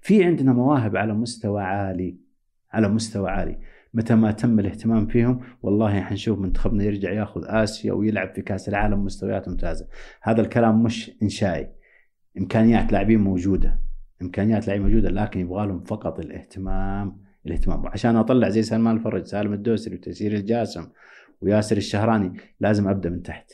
في عندنا مواهب على مستوى عالي على مستوى عالي. متى ما تم الاهتمام فيهم والله حنشوف منتخبنا يرجع ياخذ آسيا ويلعب في كأس العالم مستويات ممتازة. هذا الكلام مش إنشائي. إمكانيات لاعبين موجودة. إمكانيات لاعبين موجودة لكن يبغى لهم فقط الاهتمام الاهتمام. وعشان أطلع زي سلمان الفرج سالم الدوسري وتيسير الجاسم وياسر الشهراني لازم أبدأ من تحت.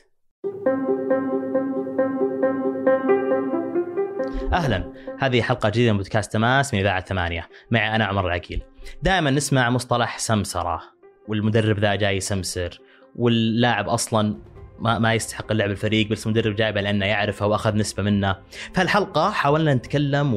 أهلا. هذه حلقة جديدة من بودكاست تماس من إذاعة ثمانية. معي أنا عمر العقيل دائما نسمع مصطلح سمسرة والمدرب ذا جاي يسمسر واللاعب أصلا ما ما يستحق اللعب الفريق بس المدرب جايبه لأنه يعرفه وأخذ نسبة منه. فالحلقه حاولنا نتكلم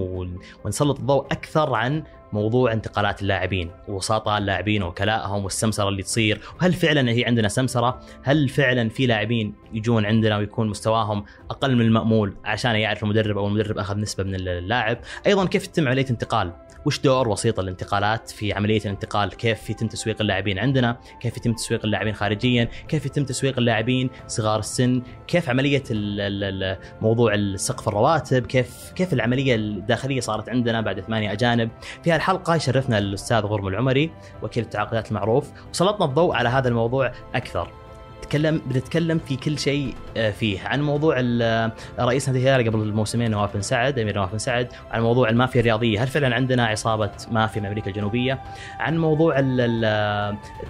ونسلط الضوء أكثر عن موضوع انتقالات اللاعبين وساطة اللاعبين وكلائهم والسمسرة اللي تصير وهل فعلا هي عندنا سمسرة؟ هل فعلا في لاعبين يجون عندنا ويكون مستواهم أقل من المأمول عشان يعرف المدرب أو المدرب أخذ نسبة من اللاعب؟ أيضا كيف تتم عملية انتقال؟ وش دور وسيط الانتقالات في عملية الانتقال؟ كيف يتم تسويق اللاعبين عندنا؟ كيف يتم تسويق اللاعبين خارجيا؟ كيف يتم تسويق اللاعبين صغار السن؟ كيف عملية موضوع سقف الرواتب؟ كيف كيف العملية الداخلية صارت عندنا بعد ثمانية أجانب؟ في هالحلقه يشرفنا الأستاذ غرم العمري وكيل التعاقدات المعروف. وسلطنا الضوء على هذا الموضوع أكثر. نتكلم بنتكلم في كل شيء فيه. عن موضوع رئيس نادي الهلال قبل الموسمين نواف بن سعد أمير نواف بن سعد. عن موضوع المافيا الرياضية. هل فعلا عندنا عصابة مافيا من أمريكا الجنوبية؟ عن موضوع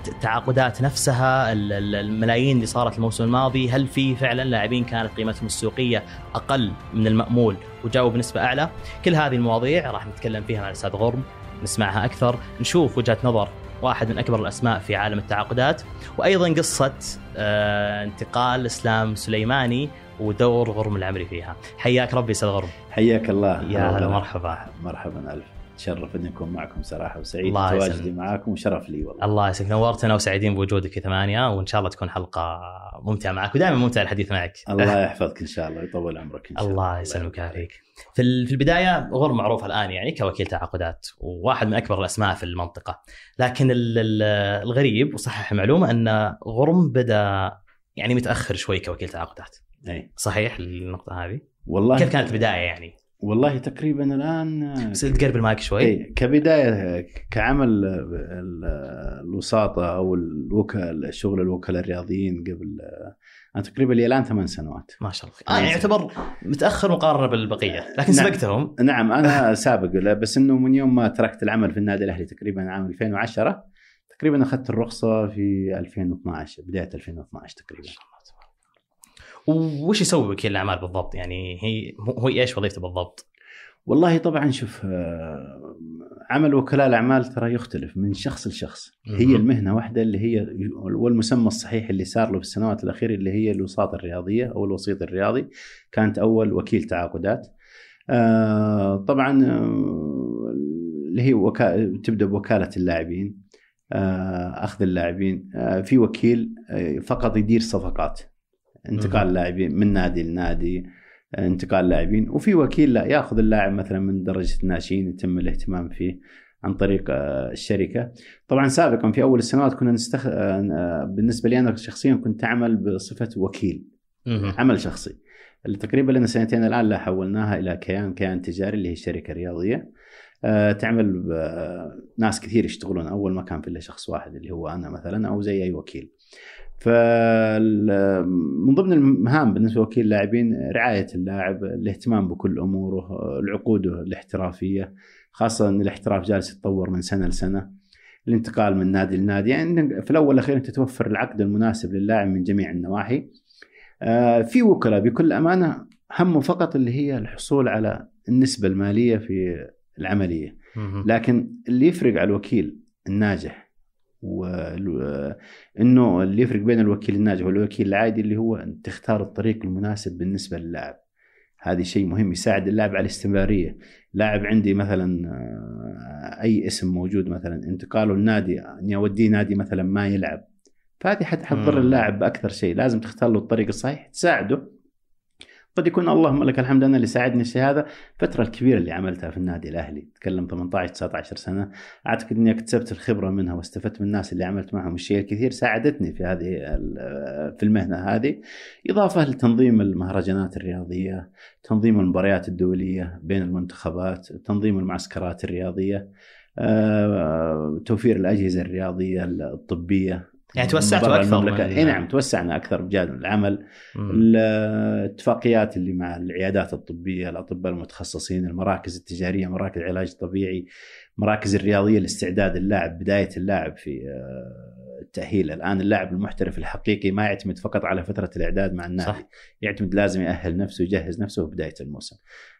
التعاقدات نفسها الملايين اللي صارت الموسم الماضي. هل في فعلا لاعبين كانت قيمتهم السوقية أقل من المأمول وجاوا بنسبة أعلى؟ كل هذه المواضيع راح نتكلم فيها مع الأستاذ غرم. نسمعها أكثر نشوف وجهة نظر واحد من أكبر الأسماء في عالم التعاقدات. وأيضا قصة آه انتقال إسلام سليماني ودور غرم العمري فيها. حياك ربي أستاذ غرم. حياك الله. يا هلا مرحبا. مرحبا ألف تشرف اني اكون معكم صراحة وسعيد تواجدي معاكم وشرف لي والله. الله يسعدك نورتنا وسعيدين بوجودك في ثمانية وإن شاء الله تكون حلقة ممتعة معك ودائما ممتع الحديث معك. الله يحفظك إن شاء الله ويطول عمرك إن شاء الله. الله يسلمك ويعافيك في في البداية غرم معروف الآن يعني كوكيل تعاقدات وواحد من أكبر الأسماء في المنطقة. لكن الغريب وصحح المعلومة أن غرم بدأ يعني متأخر شوي كوكيل تعاقدات. اي صحيح النقطة هذه؟ والله كيف كانت البداية يعني؟ والله تقريبا الآن بس تقرب المايك شوي. اي كبداية كعمل الوساطة أو الوكلاء شغل الوكلاء الرياضيين قبل أنا تقريبا لي الآن ثمان سنوات. ما شاء الله. آه يعني يعتبر متأخر مقارنة بالبقية لكن نعم. سبقتهم. نعم أنا سابق بس إنه من يوم ما تركت العمل في النادي الأهلي تقريبا عام 2010 تقريبا أخذت الرخصة في 2012 بداية 2012 تقريبا. وش يسوي وكيل الأعمال بالضبط؟ يعني هي هو إيش وظيفته بالضبط؟ والله طبعا شوف عمل وكلاء الأعمال ترى يختلف من شخص لشخص. هي المهنة واحدة اللي هي والمسمى الصحيح اللي صار له في السنوات الأخيرة اللي هي الوساطة الرياضية أو الوسيط الرياضي. كانت أول وكيل تعاقدات. طبعا اللي هي وكا... تبدأ بوكالة اللاعبين. أخذ اللاعبين. في وكيل فقط يدير صفقات. انتقال اللاعبين من نادي لنادي انتقال لاعبين وفي وكيل لا ياخذ اللاعب مثلا من درجة الناشئين يتم الاهتمام فيه عن طريق الشركة. طبعا سابقا في أول السنوات كنا نستخ... بالنسبة لي أنا شخصيا كنت أعمل بصفة وكيل عمل شخصي. اللي تقريبا لنا سنتين الآن لا حولناها إلى كيان كيان تجاري اللي هي شركة رياضية. تعمل ناس كثير يشتغلون أول ما كان في إلا شخص واحد اللي هو أنا مثلا أو زي أي وكيل. فمن ضمن المهام بالنسبة لوكيل اللاعبين رعاية اللاعب، الاهتمام بكل أموره، عقوده الاحترافية، خاصة إن الاحتراف جالس يتطور من سنة لسنة. الانتقال من نادي لنادي، يعني في الأول والأخير أنت توفر العقد المناسب للاعب من جميع النواحي. في وكلاء بكل أمانة همه فقط اللي هي الحصول على النسبة المالية في العملية. لكن اللي يفرق على الوكيل الناجح وانه اللي يفرق بين الوكيل الناجح والوكيل العادي اللي هو أن تختار الطريق المناسب بالنسبة للاعب. هذه شيء مهم يساعد اللاعب على الاستمرارية. لاعب عندي مثلا أي اسم موجود مثلا انتقاله النادي اني اوديه نادي مثلا ما يلعب. فهذه حتضر اللاعب بأكثر شيء. لازم تختار له الطريق الصحيح تساعده. قد يكون اللهم لك الحمد أنا اللي ساعدني الشيء هذا. الفترة الكبيرة اللي عملتها في النادي الأهلي تكلم 18 19 سنة أعتقد إني اكتسبت الخبرة منها واستفدت من الناس اللي عملت معهم الشيء الكثير ساعدتني في هذه في المهنة هذه. إضافة لتنظيم المهرجانات الرياضية تنظيم المباريات الدولية بين المنتخبات تنظيم المعسكرات الرياضية آه، توفير الأجهزة الرياضية الطبية يعني توسعتوا أكثر من إي نعم توسعنا أكثر بجانب العمل. الاتفاقيات اللي مع العيادات الطبية الأطباء المتخصصين المراكز التجارية مراكز العلاج الطبيعي مراكز الرياضية لاستعداد اللاعب بداية اللاعب في آه، التأهيل. الآن اللاعب المحترف الحقيقي ما يعتمد فقط على فترة الإعداد مع النادي. صح. يعتمد لازم يأهل نفسه ويجهز نفسه بداية الموسم.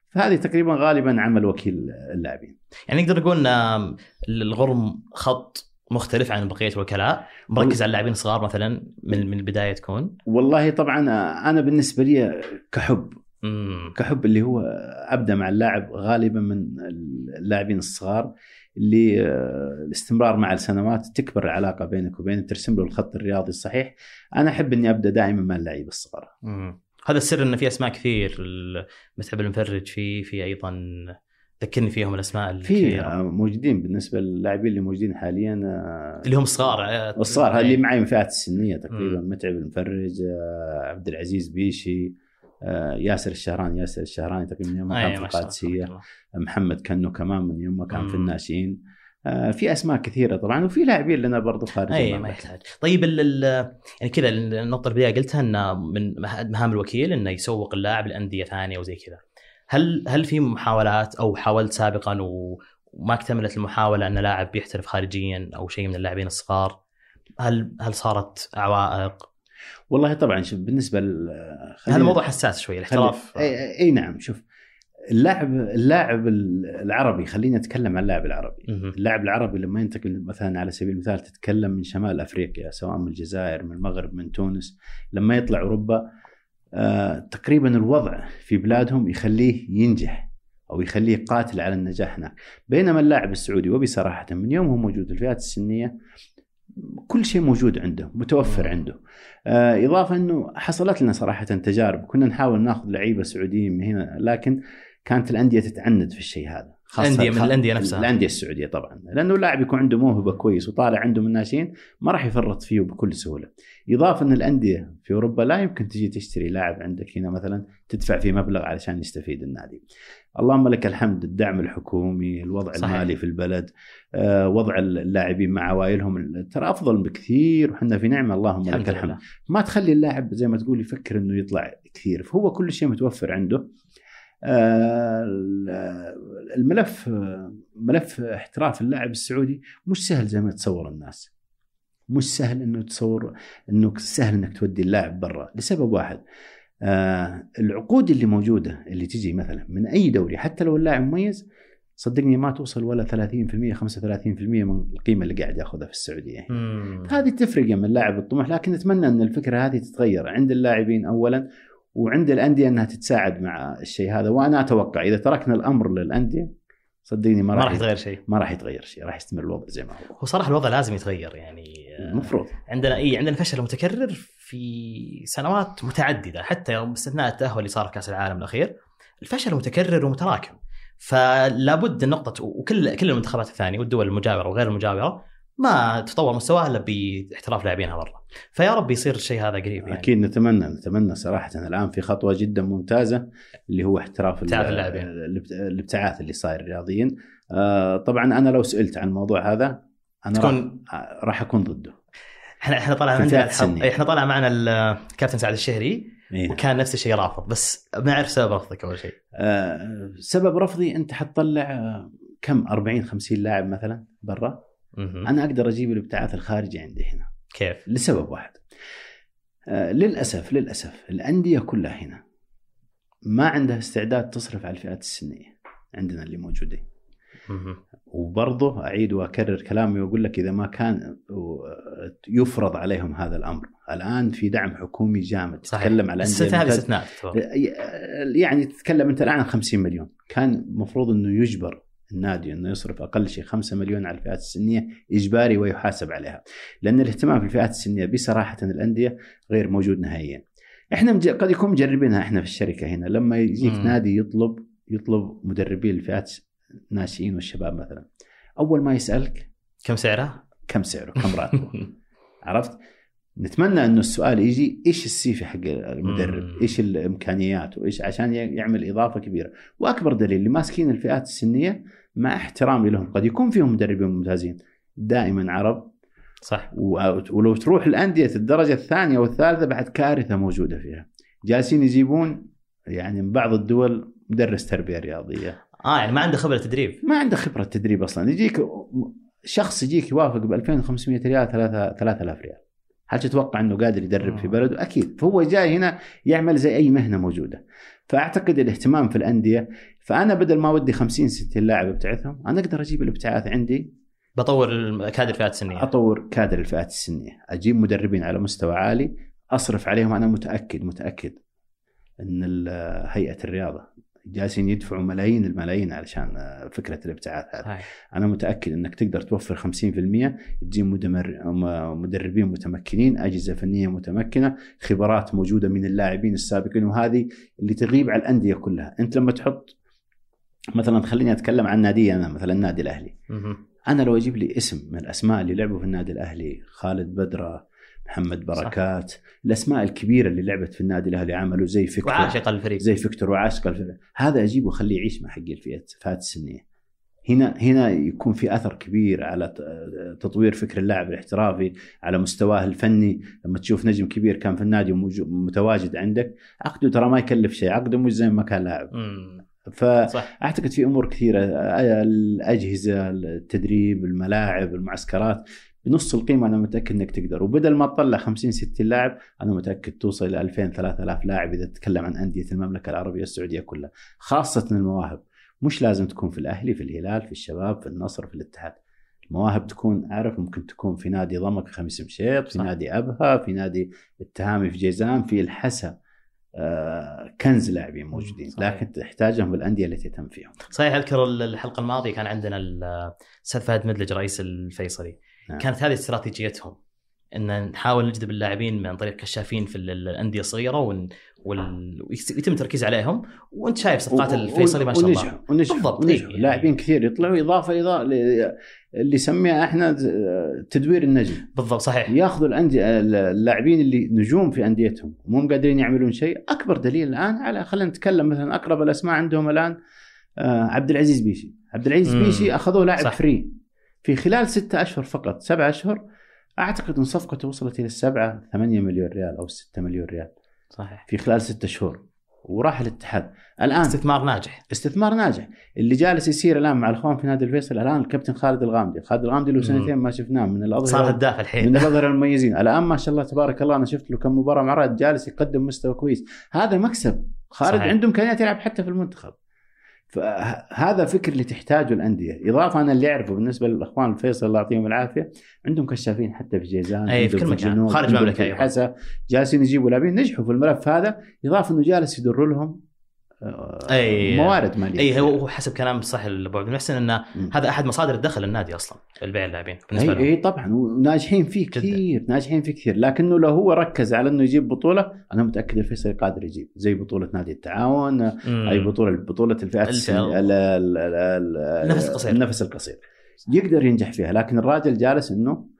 فهذه تقريبا غالبا عمل وكيل اللاعبين. يعني نقدر نقول إن الغرم خط مختلف عن بقية الوكلاء مركز على اللاعبين الصغار مثلا من من البداية تكون. والله طبعا أنا بالنسبة لي كحب. مم. كحب اللي هو أبدأ مع اللاعب غالبا من اللاعبين الصغار اللي آه، الاستمرار مع السنوات تكبر العلاقة بينك وبينه ترسم له الخط الرياضي الصحيح. أنا أحب إني أبدأ دائما مع اللعيبه الصغار. هذا السر انه في أسماء كثير متعب المفرج في في أيضا ذكرني فيهم الأسماء في موجودين بالنسبة للاعبين اللي موجودين حاليا آه، اللي هم الصغار آه، الصغار. اللي معي من فئات السنية تقريبا متعب المفرج آه، عبد العزيز بيشي ياسر الشهراني. ياسر الشهراني تقريبا من يوم كان في القادسية. محمد كنو كمان من يوم كان في الناشئين. في أسماء كثيرة طبعا وفي لاعبين لنا برضو خارج اي ما يحتاج. طيب ال يعني كذا النقطة اللي قلتها إنه من مهام الوكيل إنه يسوق اللاعب لأندية ثانية وزي كذا. هل هل في محاولات أو حاولت سابقا وما اكتملت المحاولة أن لاعب بيحترف خارجيا أو شيء من اللاعبين الصغار؟ هل هل صارت عوائق؟ والله طبعا شوف بالنسبة هذا الموضوع حساس شوي الاحتراف؟ اي, أي نعم شوف اللاعب اللاعب العربي خلينا نتكلم عن اللاعب العربي. اللاعب العربي لما ينتقل مثلا على سبيل المثال تتكلم من شمال أفريقيا سواء من الجزائر من المغرب من تونس لما يطلع أوروبا آه، تقريبا الوضع في بلادهم يخليه ينجح أو يخليه قاتل على النجاح هناك. بينما اللاعب السعودي وبصراحة من يوم هو موجود في الفئات السنية كل شيء موجود عنده متوفر عنده. آه، إضافة إنه حصلت لنا صراحة تجارب كنا نحاول ناخذ لعيبة سعوديين من هنا لكن كانت الأندية تتعند في الشيء هذا. انديه من الأندية نفسها. الأندية السعودية طبعا. لأنه اللاعب يكون عنده موهبة كويس وطالع عنده من الناشئين ما راح يفرط فيه بكل سهولة. إضافة إن الأندية في أوروبا لا يمكن تجي تشتري لاعب عندك هنا مثلا تدفع فيه مبلغ علشان يستفيد النادي. اللهم لك الحمد الدعم الحكومي الوضع صحيح. المالي في البلد آه، وضع اللاعبين مع عوائلهم ترى أفضل بكثير وحنا في نعمة. اللهم لك الحمد ما تخلي اللاعب زي ما تقول يفكر إنه يطلع كثير فهو كل شيء متوفر عنده. الملف ملف احتراف اللاعب السعودي مش سهل زي ما يتصور الناس. مش سهل إنه تصور إنه سهل إنك تودي اللاعب برا لسبب واحد. آه العقود اللي موجودة اللي تجي مثلا من أي دوري حتى لو اللاعب مميز صدقني ما توصل ولا 30% 35% من القيمة اللي قاعد يأخذها في السعودية. هذه تفرق من اللاعب الطموح لكن نتمنى إن الفكرة هذه تتغير عند اللاعبين اولا وعند الأندية إنها تتساعد مع الشيء هذا. وأنا أتوقع إذا تركنا الأمر للأندية صدقني ما راح يتغير شيء. ما راح يتغير شيء راح يستمر الوضع زي ما هو. هو صراحة الوضع لازم يتغير يعني. المفروض. عندنا اي عندنا فشل متكرر في سنوات متعددة حتى يوم باستثناء التأهل اللي صار كأس العالم الأخير الفشل متكرر ومتراكم. فلا بد النقطة وكل كل المنتخبات الثانية والدول المجاورة وغير المجاورة ما تطور مستواها إلا باحتراف لاعبينها برا. فيا رب يصير الشيء هذا قريب يعني. أكيد نتمنى نتمنى صراحة الآن في خطوة جدا ممتازة اللي هو احتراف اللاعبين. الابتعاث اللي صاير رياضيا. آه طبعا أنا لو سئلت عن الموضوع هذا أنا تكون راح, أكون ضده. إحنا إحنا طالع معنا إحنا طالع معنا الكابتن سعد الشهري إيه؟ وكان نفس الشيء رافض. بس ما أعرف سبب رفضك أول شيء. آه سبب رفضي أنت حتطلع آه، كم؟ 40 50 لاعب مثلا برا؟ أنا أقدر أجيب الابتعاث الخارجي عندي هنا. كيف؟ لسبب واحد. آه للأسف للأسف الأندية كلها هنا ما عندها استعداد تصرف على الفئات السنية عندنا اللي موجودين وبرضه أعيد وأكرر كلامي وأقول لك إذا ما كان يفرض عليهم هذا الأمر، الآن في دعم حكومي جامد. صحيح. تتكلم على الانديه استثناء يعني تتكلم أنت الآن عن 50 مليون، كان المفروض إنه يجبر النادي إنه يصرف أقل شيء 5 مليون على الفئات السنية إجباري ويحاسب عليها. لأن الاهتمام في الفئات السنية بصراحة الأندية غير موجود نهائيا. إحنا مج... قد يكون مجربينها إحنا في الشركة هنا. لما يجيك مم. نادي يطلب يطلب مدربين الفئات الناشئين والشباب مثلا. أول ما يسألك كم سعره؟ كم سعره؟ كم راتبه؟ عرفت؟ نتمنى إنه السؤال يجي إيش السيفي حق المدرب؟ مم. إيش الإمكانيات؟ وإيش؟ عشان يعمل إضافة كبيرة. وأكبر دليل اللي ماسكين الفئات السنية مع احترامي لهم. قد يكون فيهم مدربين ممتازين. دائما عرب. صح. ولو تروح الأندية الدرجة الثانية والثالثة بعد كارثة موجودة فيها. جالسين يجيبون يعني من بعض الدول مدرس تربية رياضية. آه يعني ما عنده خبرة تدريب. ما عنده خبرة تدريب أصلا. يجيك شخص يجيك يوافق ب 2500 ريال 3000 ريال. هل تتوقع إنه قادر يدرب في مم. بلده؟ أكيد. فهو جاي هنا يعمل زي أي مهنة موجودة. فأعتقد الاهتمام في الأندية فأنا بدل ما ودي 50 60 لاعب أبتعثهم أنا أقدر أجيب الابتعاث عندي. بطور كادر فئات سنيه أطور كادر الفئات السنية، أجيب مدربين على مستوى عالي أصرف عليهم أنا متأكد متأكد إن هيئة الرياضة جالسين يدفعوا ملايين الملايين علشان فكرة الابتعاث صحيح. أنا متأكد إنك تقدر توفر 50% تجيب مدربين متمكنين، أجهزة فنية متمكنة، خبرات موجودة من اللاعبين السابقين وهذه اللي تغيب على الأندية كلها، أنت لما تحط مثلا خليني أتكلم عن نادي أنا مثلا النادي الأهلي،. أنا لو أجيب لي اسم من الأسماء اللي لعبوا في النادي الأهلي خالد بدرة محمد بركات صح. الأسماء الكبيرة اللي لعبت في النادي الأهلي عملوا زي فيكتور وعاشق الفريق. زي فيكتور وعاشق الفريق. هذا أجيبه وأخليه يعيش مع حق الفئات الفئات السنيه هنا هنا يكون في أثر كبير على تطوير فكر اللاعب الاحترافي على مستواه الفني. لما تشوف نجم كبير كان في النادي متواجد عندك عقده ترى ما يكلف شيء عقده مش زي ما كان لاعب. مم. ف صح. أعتقد في أمور كثيرة الأجهزة التدريب الملاعب المعسكرات. بنص القيمة أنا متأكد إنك تقدر. وبدل ما تطلع 50 60 لاعب أنا متأكد توصل إلى 2000 3000 لاعب إذا تتكلم عن أندية المملكة العربية السعودية كلها. خاصة المواهب. مش لازم تكون في الأهلي في الهلال في الشباب في النصر في الاتحاد. المواهب تكون أعرف ممكن تكون في نادي ضمك خميس مشيط في صح. نادي أبها في نادي التهامي في جيزان في الحسا آه، كنز لاعبين موجودين. صحيح. لكن تحتاجهم بالانديه التي تهتم فيهم. صحيح أذكر الحلقة الماضية كان عندنا الاستاذ فهد مدلج رئيس الفيصلي. نعم. كانت هذه استراتيجيتهم. إن نحاول نجذب اللاعبين من طريق كشافين في ال- الأندية الصغيرة ون... وال... ويتم التركيز عليهم. وأنت شايف صفقات و- الفيصلي ما شاء الله. ونجحوا ونجحوا بالضبط، ونجحوا. إيه. لاعبين كثير يطلعوا إضافة اضافه اللي يسميها إحنا تدوير النجم. بالضبط صحيح. ياخذوا الأندية اللاعبين اللي نجوم في أنديتهم ومو قادرين يعملون شيء. أكبر دليل الآن على خلينا نتكلم مثلا أقرب الأسماء عندهم الآن آه، عبد العزيز بيشي. عبد العزيز مم. بيشي أخذوه لاعب. فري. في خلال ستة أشهر فقط سبعة أشهر أعتقد إن صفقته وصلت إلى السبعة ثمانية مليون ريال أو ستة مليون ريال صحيح. في خلال ستة شهور وراح الاتحاد. الآن استثمار ناجح. استثمار ناجح. اللي جالس يصير الآن مع الأخوان في نادي الفيصل الآن الكابتن خالد الغامدي. خالد الغامدي له. سنتين ما شفناه من صار الاظهره هداف من الحين الأظهرة المميزين. الآن ما شاء الله تبارك الله أنا شفت له كم مباراة مع رائد جالس يقدم مستوى كويس. هذا مكسب. خالد صحيح. عنده إمكانيات يلعب حتى في المنتخب. فهذا فكر اللي تحتاجه الأندية إضافة أنا اللي أعرفه بالنسبة للأخوان الفيصل الله يعطيهم العافية عندهم كشافين حتى في جيزان أي، في كل مكان. خارج أيضاً. الحسا جالسين يجيبوا لاعبين نجحوا في الملف هذا إضافة إنه جالس يدر لهم أي. موارد مالية أي هو حسب كلام صح ابو عبد المحسن انه. هذا أحد مصادر الدخل النادي أصلا البيع اللاعبين بالنسبة أي أي طبعا وناجحين فيه جداً. كثير ناجحين فيه كثير لكنه لو هو ركز على إنه يجيب بطولة أنا متأكد الفيصل قادر يجيب زي بطولة نادي التعاون مم. أي بطولة بطولة الفئات النفس القصير. النفس القصير يقدر ينجح فيها لكن الراجل جالس إنه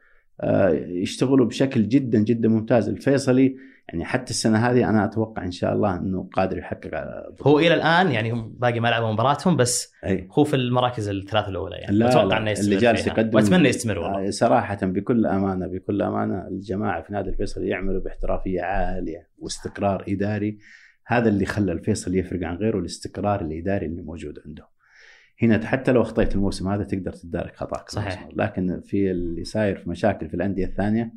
آه، يشتغلوا بشكل جدا جدا ممتاز الفيصلي يعني حتى السنة هذه أنا أتوقع إن شاء الله إنه قادر يحقق هو إلى الآن يعني هم باقي ما لعبوا مباراتهم بس أي. هو في المراكز الثلاث الأولى يعني. لا، أتوقع لا، إنه يستمر اللي جالس. يقدم- وأتمنى يستمر والله. آه، صراحة بكل أمانة بكل أمانة الجماعة في نادي الفيصل يعملوا باحترافية عالية واستقرار إداري. هذا اللي خلى الفيصل يفرق عن غيره الاستقرار الإداري اللي موجود عنده هنا حتى لو أخطيت الموسم هذا تقدر تدارك خطأك صحيح. لكن في اللي صاير في مشاكل في الأندية الثانية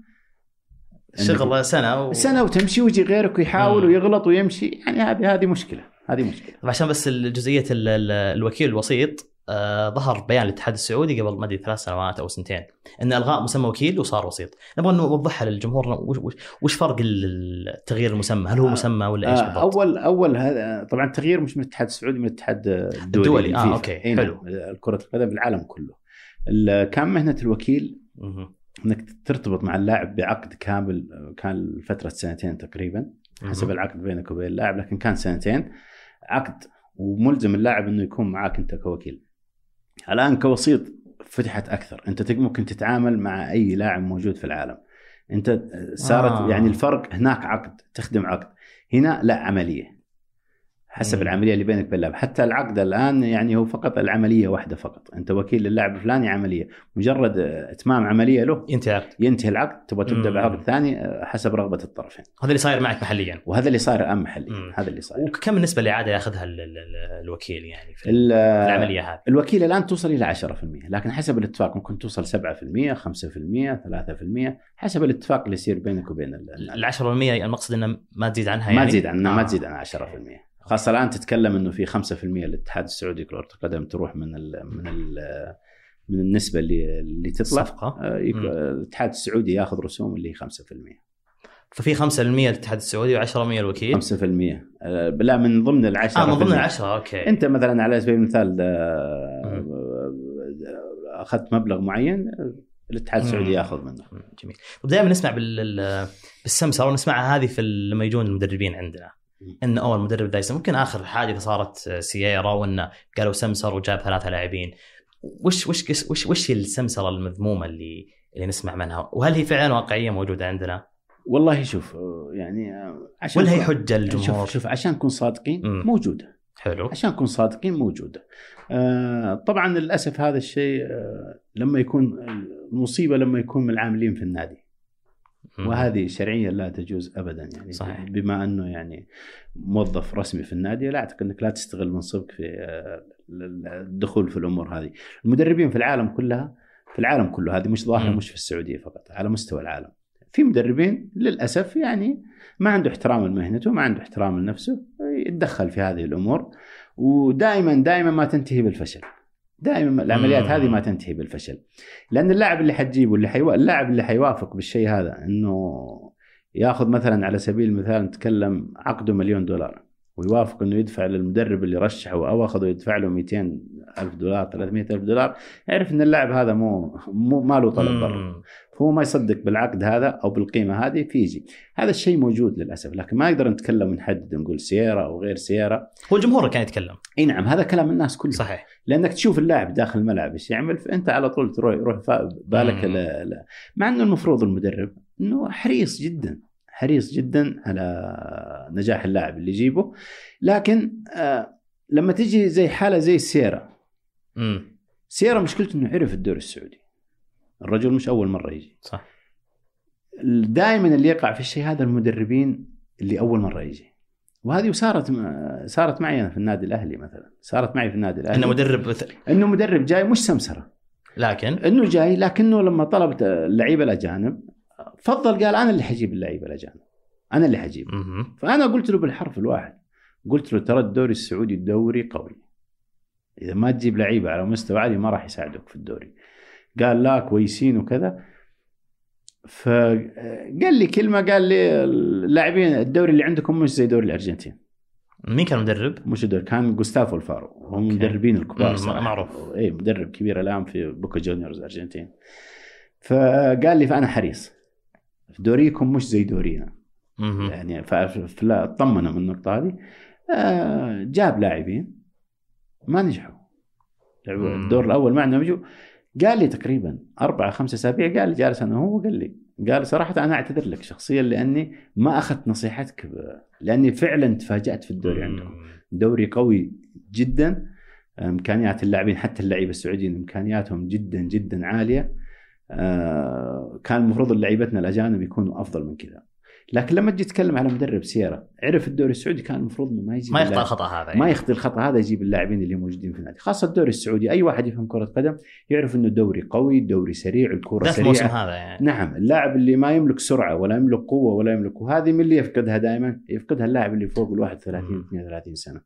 شغل سنة و... سنة وتمشي ويجي غيرك ويحاول مم. ويغلط ويمشي. يعني هذه هذه مشكلة. هذه مشكلة. عشان بس ال- الوكيل الوسيط آه ظهر بيان الاتحاد السعودي قبل ما أدري ثلاث سنوات أو سنتين إن ألغاء مسمى وكيل وصار وسيط. نبغى نوضحها للجمهور وش, وش, فرق ال- التغيير المسمى؟ هل هو آه، مسمى ولا إيش آه، بالضبط؟ اول أول هذا طبعا التغيير مش من الاتحاد السعودي من الاتحاد الدولي, الدولي،. أوكي، إي نعم، حلو. كرة القدم بالعالم كله. ال- كان مهنة الوكيل. إنك ترتبط مع اللاعب بعقد كامل كان لفترة سنتين تقريبا حسب العقد بينك وبين اللاعب لكن كان سنتين. عقد وملزم اللاعب إنه يكون معاك أنت كوكيل. الآن كوسيط فتحت أكثر. أنت ممكن تتعامل مع أي لاعب موجود في العالم. أنت صارت آه. يعني الفرق هناك عقد تخدم عقد. هنا لا عملية. حسب مم. العملية اللي بينك وبين اللاعب حتى العقد الآن يعني هو فقط العملية واحدة فقط. أنت وكيل للاعب الفلاني عملية. مجرد إتمام عملية له ينتهي العقد. ينتهي العقد تبغى تبدأ بعقد ثاني آه، حسب رغبة الطرفين. هذا اللي صاير معك محليا. وهذا اللي صاير الآن محليا. هذا اللي صاير. وكم النسبة اللي عاده ياخذها الوكيل يعني في العملية هذه؟ الوكيل الآن توصل إلى 10% لكن حسب الاتفاق ممكن توصل 7% 5% 3% حسب الاتفاق اللي يصير بينك وبين ال 10% المقصد إنه ما تزيد عنها يعني؟ ما تزيد عنها آه. ما تزيد عن 10% خاصه الآن تتكلم إنه في 5% الاتحاد السعودي لكره القدم تروح من ال من ال من النسبة اللي اللي تطلع. صفقة. آه، الاتحاد السعودي ياخذ رسوم اللي هي 5% ففي 5% الاتحاد السعودي و10% الوكيل؟ 5% آه، لا من ضمن العشرة آه من ضمن العشرة أوكي. أنت مثلا على سبيل المثال آه، أخذت مبلغ معين الاتحاد السعودي ياخذ منه. جميل. طيب دائما نسمع بال بالسمسرة ونسمعها هذه في لما يجون المدربين عندنا. إن أول مدرب ذا ممكن آخر حادثه صارت سييرا وإنه قالوا سمسر وجاب ثلاثة لاعبين. وش وش وش وش هي السمسرة المذمومة اللي اللي نسمع منها؟ وهل هي فعلا واقعية موجودة عندنا؟ والله شوف يعني عشان ولا هي حجة للجمهور؟ شوف شوف عشان نكون صادقين م. موجودة. حلو. عشان نكون صادقين موجودة. آه طبعا للأسف هذا الشيء آه لما يكون المصيبة لما يكون من العاملين في النادي. وهذه شرعيا لا تجوز ابدا يعني صحيح. بما أنه يعني موظف رسمي في النادي لا أعتقد إنك لا تستغل منصبك في آه، الدخول في الأمور هذه. المدربين في العالم كلها في العالم كله هذه مش ظاهرة مش في السعودية فقط على مستوى العالم. في مدربين للأسف يعني ما عنده احترام لمهنته ما عنده احترام لنفسه يتدخل في هذه الأمور ودائما دائما ما تنتهي بالفشل. دائما العمليات هذه ما تنتهي بالفشل. لأن اللاعب اللي حتجيبه اللي حيو... اللاعب اللي حيوافق بالشيء هذا إنه ياخذ مثلا على سبيل المثال نتكلم عقده مليون دولار ويوافق إنه يدفع للمدرب اللي رشحه أو أخذه يدفع له 200 ألف دولار 300 ألف دولار يعرف إن اللاعب هذا مو مو ما له طلب برا. فهو ما يصدق بالعقد هذا أو بالقيمة هذه فيجي. هذا الشيء موجود للأسف لكن ما نقدر نتكلم ونحدد نقول سيارة أو غير سيارة. هو الجمهور كان يتكلم. إي نعم هذا كلام الناس كلها صحيح. لأنك تشوف اللاعب داخل الملعب إيش يعمل فأنت على طول تروح يروح بالك لا لا. مع إنه المفروض المدرب إنه حريص جدا حريص جدا على نجاح اللاعب اللي يجيبه. لكن آه لما تجي زي حالة زي السيارة. سياره مشكلته إنه عرف الدوري السعودي. الرجل مش أول مرة يجي. صح. دائما اللي يقع في الشيء هذا المدربين اللي أول مرة يجي. وهذه صارت صارت معي أنا في النادي الأهلي مثلا. صارت معي في النادي الأهلي. إنه مدرب إنه مدرب جاي مش سمسرة. لكن؟ إنه جاي لكنه لما طلبت اللعيبة الأجانب فضل قال أنا اللي حجيب اللعيبة الأجانب. أنا اللي حجيب. فأنا قلت له بالحرف الواحد. قلت له ترى الدوري السعودي دوري قوي. إذا ما تجيب لعيبة على مستوى عالي ما راح يساعدوك في الدوري. قال لا كويسين وكذا. فقال لي كلمة قال لي اللاعبين الدوري اللي عندكم مش زي دوري الأرجنتين. مين كان مدرب؟ مش مدرب كان جوستافو الفارو. هم مدربين الكبار صراحة. معروف. اي مدرب كبير الآن في بوكا جونيورز الارجنتين فقال لي فأنا حريص. دوريكم مش زي دورينا. يعني فاطمنوا من النقطة هذه. آه، جاب لاعبين ما نجحوا. الدور الأول ما عندهم قال لي تقريبا أربع خمسة اسابيع قال لي جالس أنا هو قال لي قال صراحة أنا أعتذر لك شخصيا لأني ما أخذت نصيحتك. لأني فعلا تفاجأت في الدوري عندكم. دوري قوي جدا. إمكانيات اللاعبين حتى اللعيبة السعوديين إمكانياتهم جدا جدا عالية. آه، كان المفروض لعيبتنا الأجانب يكونوا أفضل من كذا. لكن لما تجي تتكلم على مدرب سيارة عرف الدوري السعودي كان المفروض إنه ما يجي ما يخطا الخطا هذا يعني. ما يخطي الخطا هذا يجيب اللاعبين اللي موجودين في النادي. خاصة الدوري السعودي أي واحد يفهم كرة قدم يعرف إنه دوري قوي دوري سريع الكره سريعة. الموسم هذا يعني. نعم اللاعب اللي ما يملك سرعة ولا يملك قوة ولا يملك وهذه من اللي يفقدها دائما يفقدها اللاعب اللي فوق ال 31 32 سنة.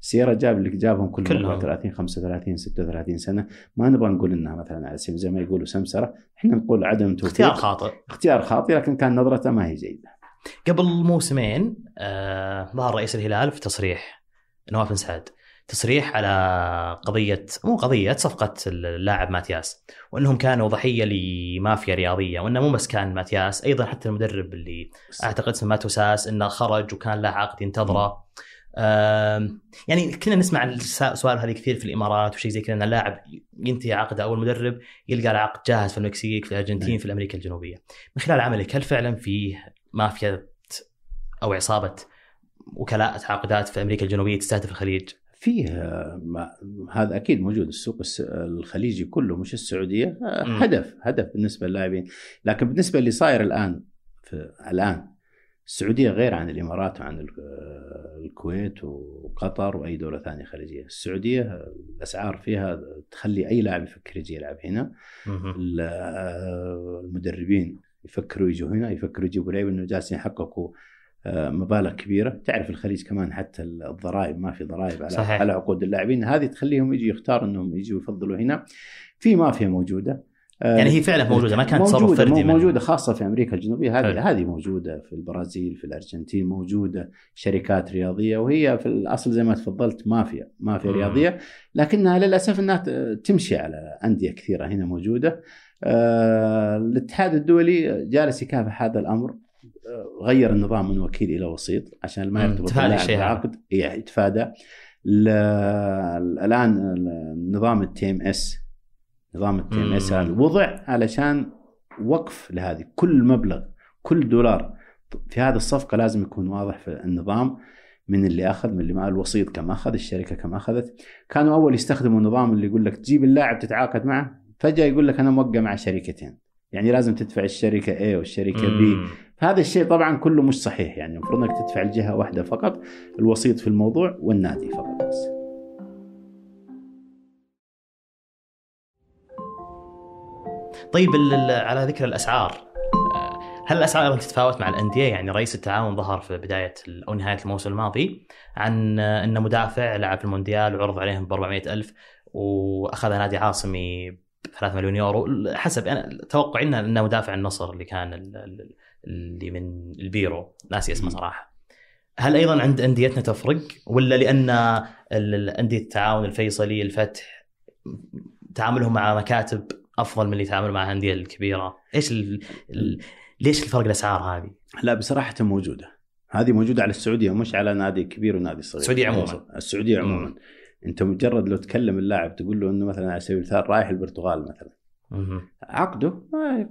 سيارة جاب اللي جابهم كلهم 34 35 36 سنة. ما نبغى نقول إنها مثلا على سبيل زي ما يقولوا سمسرة. إحنا نقول عدم توفيق. اختيار خاطئ. اختيار خاطئ لكن كان نظرته ما هي جيدة. قبل موسمين آه ظهر رئيس الهلال في تصريح نواف بن سعد. تصريح على قضية مو قضية صفقة اللاعب ماتياس. وإنهم كانوا ضحية لمافيا رياضية وإنه مو بس كان ماتياس أيضا حتى المدرب اللي أعتقد اسمه ماتوساس إنه خرج وكان له عقد ينتظره. يعني كنا نسمع السؤال هذه كثير في الإمارات وشيء زي كذا إن اللاعب ينتهي عقده أو المدرب يلقى العقد جاهز في المكسيك في الأرجنتين في أمريكا الجنوبية. من خلال عملك هل فعلا في مافيا أو عصابة وكلاء تعاقدات في أمريكا الجنوبية تستهدف الخليج؟ فيه هذا أكيد موجود. السوق الخليجي كله مش السعودية هدف هدف بالنسبة للاعبين. لكن بالنسبة اللي صاير الآن في الآن السعودية غير عن الإمارات وعن الكويت وقطر وأي دولة ثانية خليجية، السعودية الأسعار فيها تخلي أي لاعب يفكر يجي يلعب هنا. المدربين يفكروا يجوا هنا يفكروا يجيبوا لعيبة إنه جالسين يحققوا آه، مبالغ كبيرة. تعرف الخليج كمان حتى الضرائب ما في ضرائب على صحيح. على عقود اللاعبين. هذه تخليهم يجي يختار إنهم يجوا يفضلوا هنا. في مافيا موجودة. آه، يعني هي فعلا موجودة ما كانت تصرف فردي موجودة خاصة في أمريكا الجنوبية. هذه هذه موجودة في البرازيل في الأرجنتين موجودة شركات رياضية وهي في الأصل زي ما تفضلت مافيا مافيا رياضية. لكنها للأسف إنها تمشي على أندية كثيرة هنا موجودة. الاتحاد الدولي جالس يكافح هذا الأمر. غير النظام من وكيل إلى وسيط عشان ما يرتبط اللاعب بعقد يتفادى. الآن نظام ال TMS نظام ال TMS وضع علشان وقف لهذه. كل مبلغ كل دولار في هذه الصفقة لازم يكون واضح في النظام من اللي أخذ من اللي ما الوسيط كم أخذ الشركة كم أخذت. كانوا أول يستخدموا النظام اللي يقول لك تجيب اللاعب تتعاقد معه فجأة يقول لك أنا موقع مع شركتين يعني لازم تدفع الشركة A والشركة B هذا الشيء طبعا كله مش صحيح يعني المفروض إنك تدفع الجهة واحدة فقط الوسيط في الموضوع والنادي فقط بس. طيب على ذكر الأسعار هل الأسعار أيضا تتفاوت مع الأندية؟ يعني رئيس التعاون ظهر في بداية أو نهاية الموسم الماضي عن ان مدافع لعب في المونديال وعرض عليهم ب 400 ألف وأخذ نادي عاصمي 3 مليون يورو. حسب أنا توقعي انه مدافع النصر اللي كان اللي من البيرو. ناسي اسمه صراحة. هل أيضا عند أنديتنا تفرق؟ ولا لأن أندية التعاون الفيصلي الفتح تعاملهم مع مكاتب أفضل من اللي يتعاملوا مع الأندية الكبيرة؟ إيش ال... ال... ليش الفرق الأسعار هذه؟ لا بصراحة موجودة. هذه موجودة على السعودية مش على نادي كبير ونادي صغير. السعودية عموما. السعودية عموما. انت مجرد لو تكلم اللاعب تقول له إنه مثلا على سبيل المثال رايح البرتغال مثلا. عقده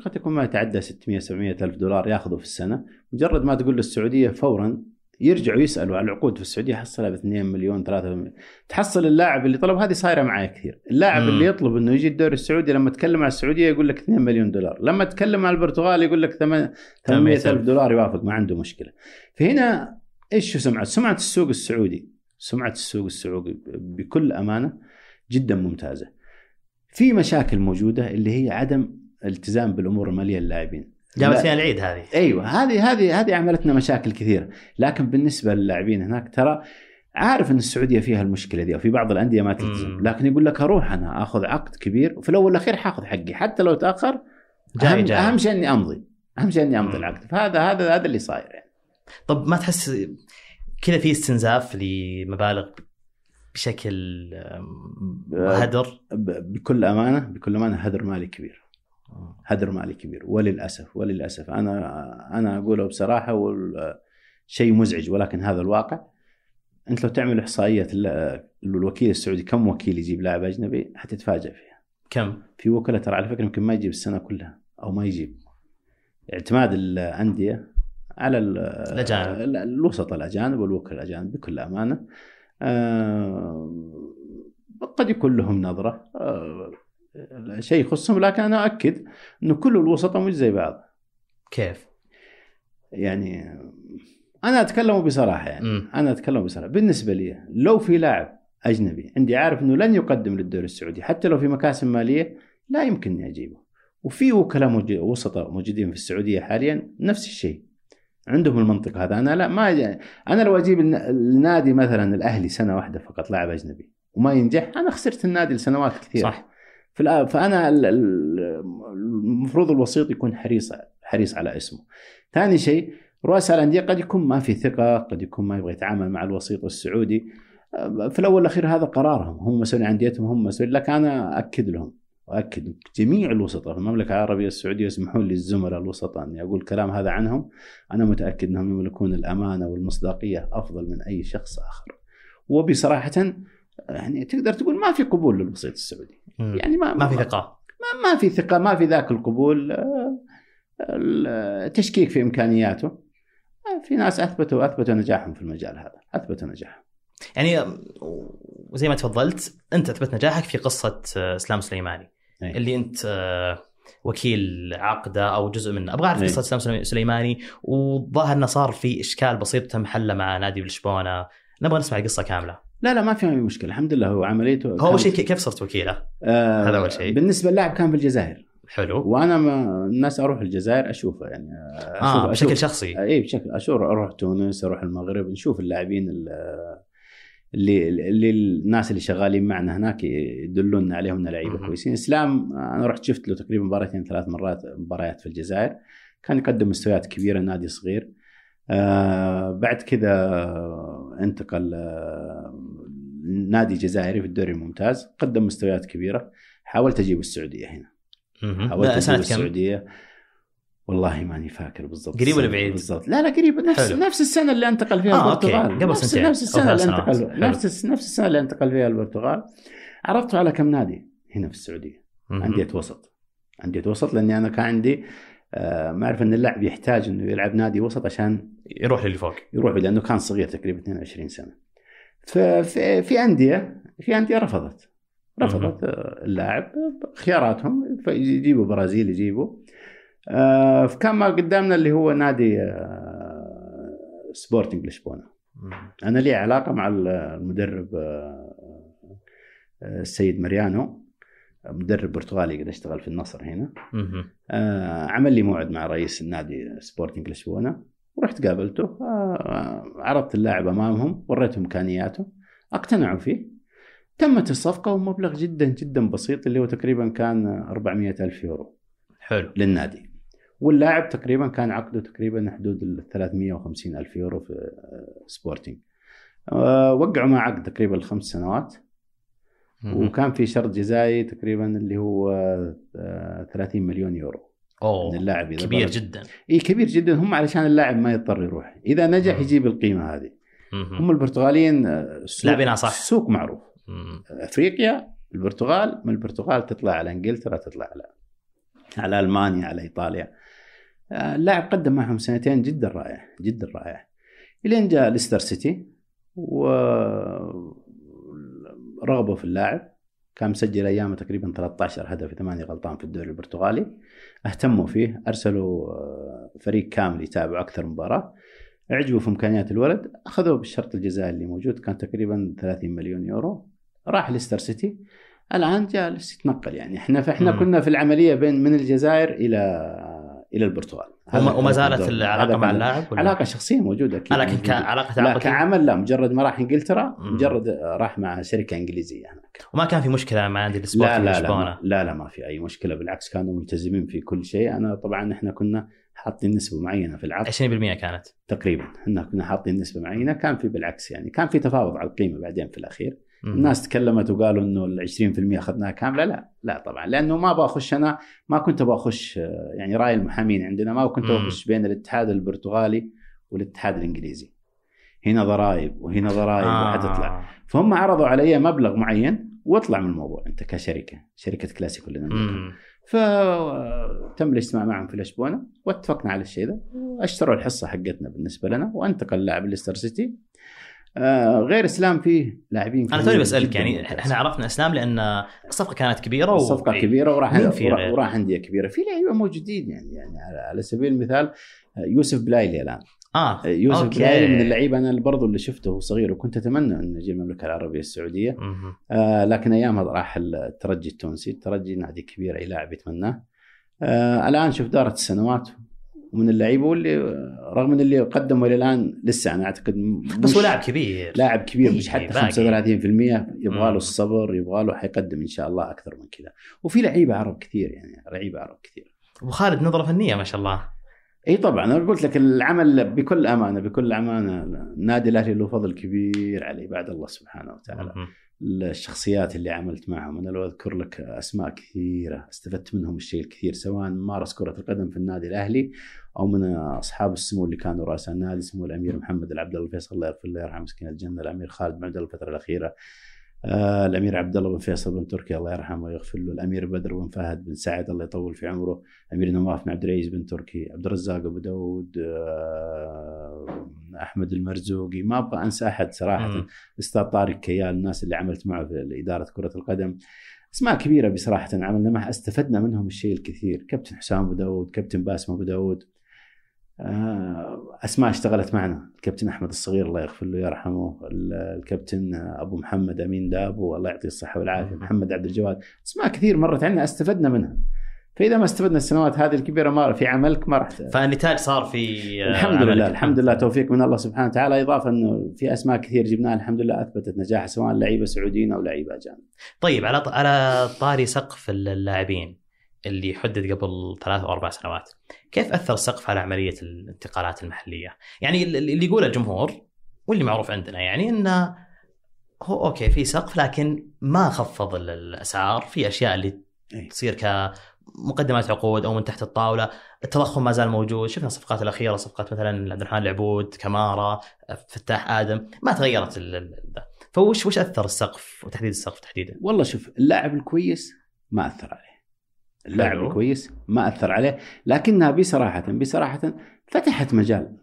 قد يكون ما يتعدى 600 700 ألف دولار ياخذه في السنة. مجرد ما تقول للسعودية فورا يرجعوا يسالوا على العقود. في السعودية حصلها ب 2 مليون 3 مليون. تحصل اللاعب اللي طلب هذه صايرة معي كثير. اللاعب مم. اللي يطلب إنه يجي الدوري السعودي لما تكلم على السعودية يقول لك 2 مليون دولار. لما تكلم على البرتغال يقول لك 800 ألف دولار يوافق ما عنده مشكلة. فهنا إيش سمعه سمعه السوق السعودي. سمعة السوق السعودي بكل أمانة جدا ممتازة. في مشاكل موجودة اللي هي عدم التزام بالأمور المالية للاعبين. جابت فيها العيد هذه. أيوه هذه هذه هذه عملت لنا مشاكل كثيرة. لكن بالنسبة للاعبين هناك ترى عارف إن السعودية فيها المشكلة دي وفي بعض الأندية ما تلتزم. لكن يقول لك أروح أنا أخذ عقد كبير وفي الأول والأخير حاخذ حقي. حتى لو تأخر جاي أهم, جاي. أهم شيء إني أمضي. أهم شيء إني أمضي العقد. فهذا هذا هذا اللي صاير يعني. طب ما تحس كذا في استنزاف لمبالغ بشكل هدر. بكل أمانة بكل أمانة هدر مالي كبير. هدر مالي كبير وللأسف وللأسف. أنا أنا أقوله بصراحة شيء مزعج ولكن هذا الواقع. أنت لو تعمل إحصائية الوكيل السعودي كم وكيل يجيب لاعب أجنبي حتتفاجئ فيها؟ كم؟ في وكلاء ترى على فكرة يمكن ما يجيب السنة كلها أو ما يجيب. اعتماد الأندية على الأجانب. الوسط الأجانب والوكلاء الأجانب بكل أمانة. آه، قد يكون لهم نظرة آه، شيء يخصهم لكن أنا أؤكد أنه كل الوسطاء مش زي بعض. كيف؟ يعني أنا أتكلم بصراحة يعني. م. أنا أتكلم بصراحة. بالنسبة لي لو في لاعب أجنبي عندي عارف أنه لن يقدم للدوري السعودي حتى لو في مكاسب مالية لا يمكن أني أجيبه. وفي وكلاء وسطاء موجودين في السعودية حاليا نفس الشيء. عندهم المنطق هذا أنا لا ما أنا لو أجيب النادي مثلا الأهلي سنة واحدة فقط لاعب أجنبي وما ينجح أنا خسرت النادي لسنوات كثيرة صح فأنا المفروض الوسيط يكون حريص حريص على اسمه. ثاني شيء رؤساء الأندية قد يكون ما في ثقة، قد يكون ما يبغى يتعامل مع الوسيط السعودي. في الأول والأخير هذا قرارهم هم مسؤولين عن انديتهم هم مسؤولين لكن أنا أكد لهم وأكد جميع الوسطاء في المملكة العربية السعودية يسمحون لي الزملاء الوسطاء اني أقول الكلام هذا عنهم. أنا متأكد أنهم يملكون الأمانة والمصداقية أفضل من أي شخص آخر. وبصراحة يعني تقدر تقول ما في قبول للوسيط السعودي. يعني ما ما في ثقة. ما, ما في ثقة ما في ذاك القبول التشكيك في إمكانياته. في ناس اثبتوا أثبتوا نجاحهم في المجال هذا. أثبتوا نجاحهم. يعني زي ما تفضلت أنت أثبت نجاحك في قصة إسلام سليماني. أي. اللي أنت وكيل عقده أو جزء منه. أبغى أعرف قصة اسلام سليماني. والظاهر إنه صار في إشكال بسيط تم حله مع نادي لشبونه نبغى نسمع القصة كاملة. لا لا ما في أي مشكلة. الحمد لله هو عمليته هو أول شيء كيف صرت وكيلة؟ آه هذا أول شيء. بالنسبة للاعب كان في الجزائر. حلو. وأنا ما الناس أروح الجزائر أشوفه يعني أشوف آه بشكل أشوف شخصي. اي بشكل أشوف أروح تونس أروح المغرب نشوف اللاعبين اللي اللي الناس اللي شغالين معنا هناك يدلون عليهم إن لعيبه كويسين. إسلام أنا رحت شفت له تقريبا مباراتين ثلاث مرات مباريات في الجزائر. كان يقدم مستويات كبيرة نادي صغير. آه بعد كذا انتقل آه نادي جزائري في الدوري الممتاز. قدم مستويات كبيرة. حاولت أجيب السعودية هنا. حاولت أجيب السعودية. والله ماني فاكر بالضبط قريب ولا بعيد؟ بالضبط. لا لا قريب. نفس حلو. نفس السنة اللي انتقل فيها آه البرتغال. قبل نفس سنتين. نفس السنة اللي انتقل. نفس نفس السنة اللي انتقل فيها البرتغال. عرضته على كم نادي هنا في السعودية؟ أندية وسط. أندية وسط لأني أنا كان عندي آه ما أعرف إن اللاعب يحتاج إنه يلعب نادي وسط عشان يروح للي فوق. يروح لأنه كان صغير تقريبا 22 سنة. ففي في أندية في أندية رفضت. رفضت اللاعب خياراتهم يجيبوا برازيل يجيبوا. آه فكان ما قدامنا اللي هو نادي آه سبورتنج لشبونه أنا لي علاقة مع المدرب آه السيد ماريانو مدرب برتغالي قد اشتغل في النصر هنا. آه عمل لي موعد مع رئيس النادي سبورتنج لشبونه ورحت قابلته آه عرضت اللاعب أمامهم وريتهم إمكانياته اقتنعوا فيه. تمت الصفقة ومبلغ جدا جدا بسيط اللي هو تقريبا كان 400 ألف يورو حلو. للنادي. واللاعب تقريبا كان عقده تقريبا حدود ال 350 ألف يورو في سبورتنج أه وقعوا مع عقد تقريبا الخمس سنوات. وكان في شرط جزائي تقريبا اللي هو 30 مليون يورو أوه اللاعب إذا كبير جدا. إي كبير جدا. هم علشان اللاعب ما يضطر يروح. إذا نجح يجيب القيمة هذه. هم البرتغاليين لاعبينها صح سوق معروف. أفريقيا البرتغال. من البرتغال تطلع على إنجلترا تطلع على على ألمانيا على إيطاليا. اللاعب قدم معهم سنتين جدا رائع جدا رائع. إلين جاء ليستر سيتي و رغبوا في اللاعب. كان مسجل أيامه تقريبا 13 هدف ثمانية غلطان في الدوري البرتغالي. اهتموا فيه أرسلوا فريق كامل يتابع أكثر مباراة. أعجبوا في إمكانيات الولد. أخذوه بالشرط الجزائي اللي موجود كان تقريبا 30 مليون يورو. راح ليستر سيتي. الآن جالس يتنقل يعني. إحنا فاحنا كنا في العملية بين من الجزائر إلى إلى البرتغال. وما زالت العلاقة مع اللاعب علاقة شخصية موجودة أكيد. لكن كعلاقه لا كعمل لا مجرد ما راح إنجلترا مجرد راح مع شركة إنجليزية هناك. وما كان في مشكلة مع نادي السبورت لا لا, لا, لا لا ما في أي مشكلة بالعكس كانوا ملتزمين في كل شيء. أنا طبعا إحنا كنا حاطين نسبة معينة في العقد 20% كانت. تقريبا إحنا كنا حاطين نسبة معينة. كان في بالعكس يعني كان في تفاوض على القيمة بعدين في الأخير. الناس تكلمت وقالوا إنه ال 20% أخذناها كاملة. لا لا طبعا. لأنه ما بخش أنا ما كنت بخش يعني رأي المحامين عندنا. ما كنت بخش بين الاتحاد البرتغالي والاتحاد الإنجليزي. هنا ضرائب وهنا ضرائب آه. وحتطلع فهم عرضوا علي مبلغ معين واطلع من الموضوع. أنت كشركة شركة كلاسيكو اللي فتم الاجتماع معهم في لشبونه واتفقنا على الشيء ذا وأشتروا الحصة حقتنا بالنسبة لنا. وأنتقل اللاعب ليستر سيتي آه غير إسلام فيه لاعبين أنا توني بسألك يعني إحنا عرفنا إسلام لأن الصفقة كانت كبيرة الصفقة و... كبيرة وراح وراح أندية كبيرة. في لعيبة موجودين يعني يعني على سبيل المثال يوسف بلايلي الآن. آه يوسف أوكي. بلايلي من اللعيبة أنا برضو اللي شفته وهو صغير وكنت أتمنى انه يجي المملكة العربية السعودية. آه لكن ايامها راح الترجي التونسي. الترجي نادي كبير أي لاعب يتمناه. آه الآن شوف دارت السنوات. ومن اللعيبة واللي رغم إن اللي قدموا إلى الآن لسه أنا أعتقد بس هو لاعب كبير. لاعب كبير مش حتى 35% يبغى له الصبر يبغى له حيقدم إن شاء الله أكثر من كذا. وفي لعيبة عرب كثير يعني لعيبة عرب كثير. أبو خالد نظرة فنية ما شاء الله. إي طبعا أنا قلت لك العمل بكل أمانة بكل أمانة النادي الأهلي له فضل كبير علي بعد الله سبحانه وتعالى. الشخصيات اللي عملت معهم. أنا لو أذكر لك أسماء كثيرة استفدت منهم الشيء الكثير سواء مارس كرة القدم في النادي الأهلي أو من أصحاب السمو اللي كانوا رؤساء النادي سمو الأمير محمد العبد الله الفيصل الله يغفر له يرحمه مسكين الجنة الأمير خالد بن عبد الفترة الأخيرة الأمير عبد الله بن فيصل بن تركي الله يرحمه ويغفر له الأمير بدر بن فهد بن سعد الله يطول في عمره الأمير نواف بن عبد العزيز بن تركي عبد الرزاق أبو داود آه أحمد المرزوقي. ما أبغى أنسى أحد صراحة. مم. الاستاذ طارق كيال الناس اللي عملت معه في إدارة كرة القدم. أسماء كبيرة بصراحة عملنا معها أستفدنا منهم الشيء الكثير. كابتن حسام أبو داود كابتن باسم أبو داود. آه، أسماء اشتغلت معنا الكابتن أحمد الصغير الله يغفر له ويرحمه ال- الكابتن أبو محمد أمين دابو الله يعطيه الصحة والعافية مم. محمد عبد الجواد أسماء كثير مرت عنا استفدنا منها فإذا ما استفدنا السنوات هذه الكبيرة ما في عملك ما راح فالنتاج صار في آه، الحمد عملك. لله الحمد لله توفيق من الله سبحانه وتعالى إضافة إنه في أسماء كثير جبناها الحمد لله أثبتت نجاحها سواء لعيبة سعوديين أو لعيبة اجانب. طيب على على طاري سقف اللاعبين اللي حدد قبل ثلاث أو أربع سنوات، كيف أثر السقف على عملية الانتقالات المحلية؟ يعني اللي يقوله الجمهور واللي معروف عندنا يعني انه هو أوكي في سقف لكن ما خفض ال- الأسعار في أشياء اللي أي. تصير كمقدمات عقود أو من تحت الطاولة، التضخم ما زال موجود، شفنا الصفقات الأخيرة صفقات مثلا عبد الرحمن العبود، كمارا، فتاح آدم، ما تغيرت ال-. فوش وش أثر السقف وتحديد السقف تحديدا؟ والله شوف اللاعب الكويس ما أثر عليه. اللاعب حلو. الكويس ما أثر عليه لكنها بصراحه بصراحة فتحت مجال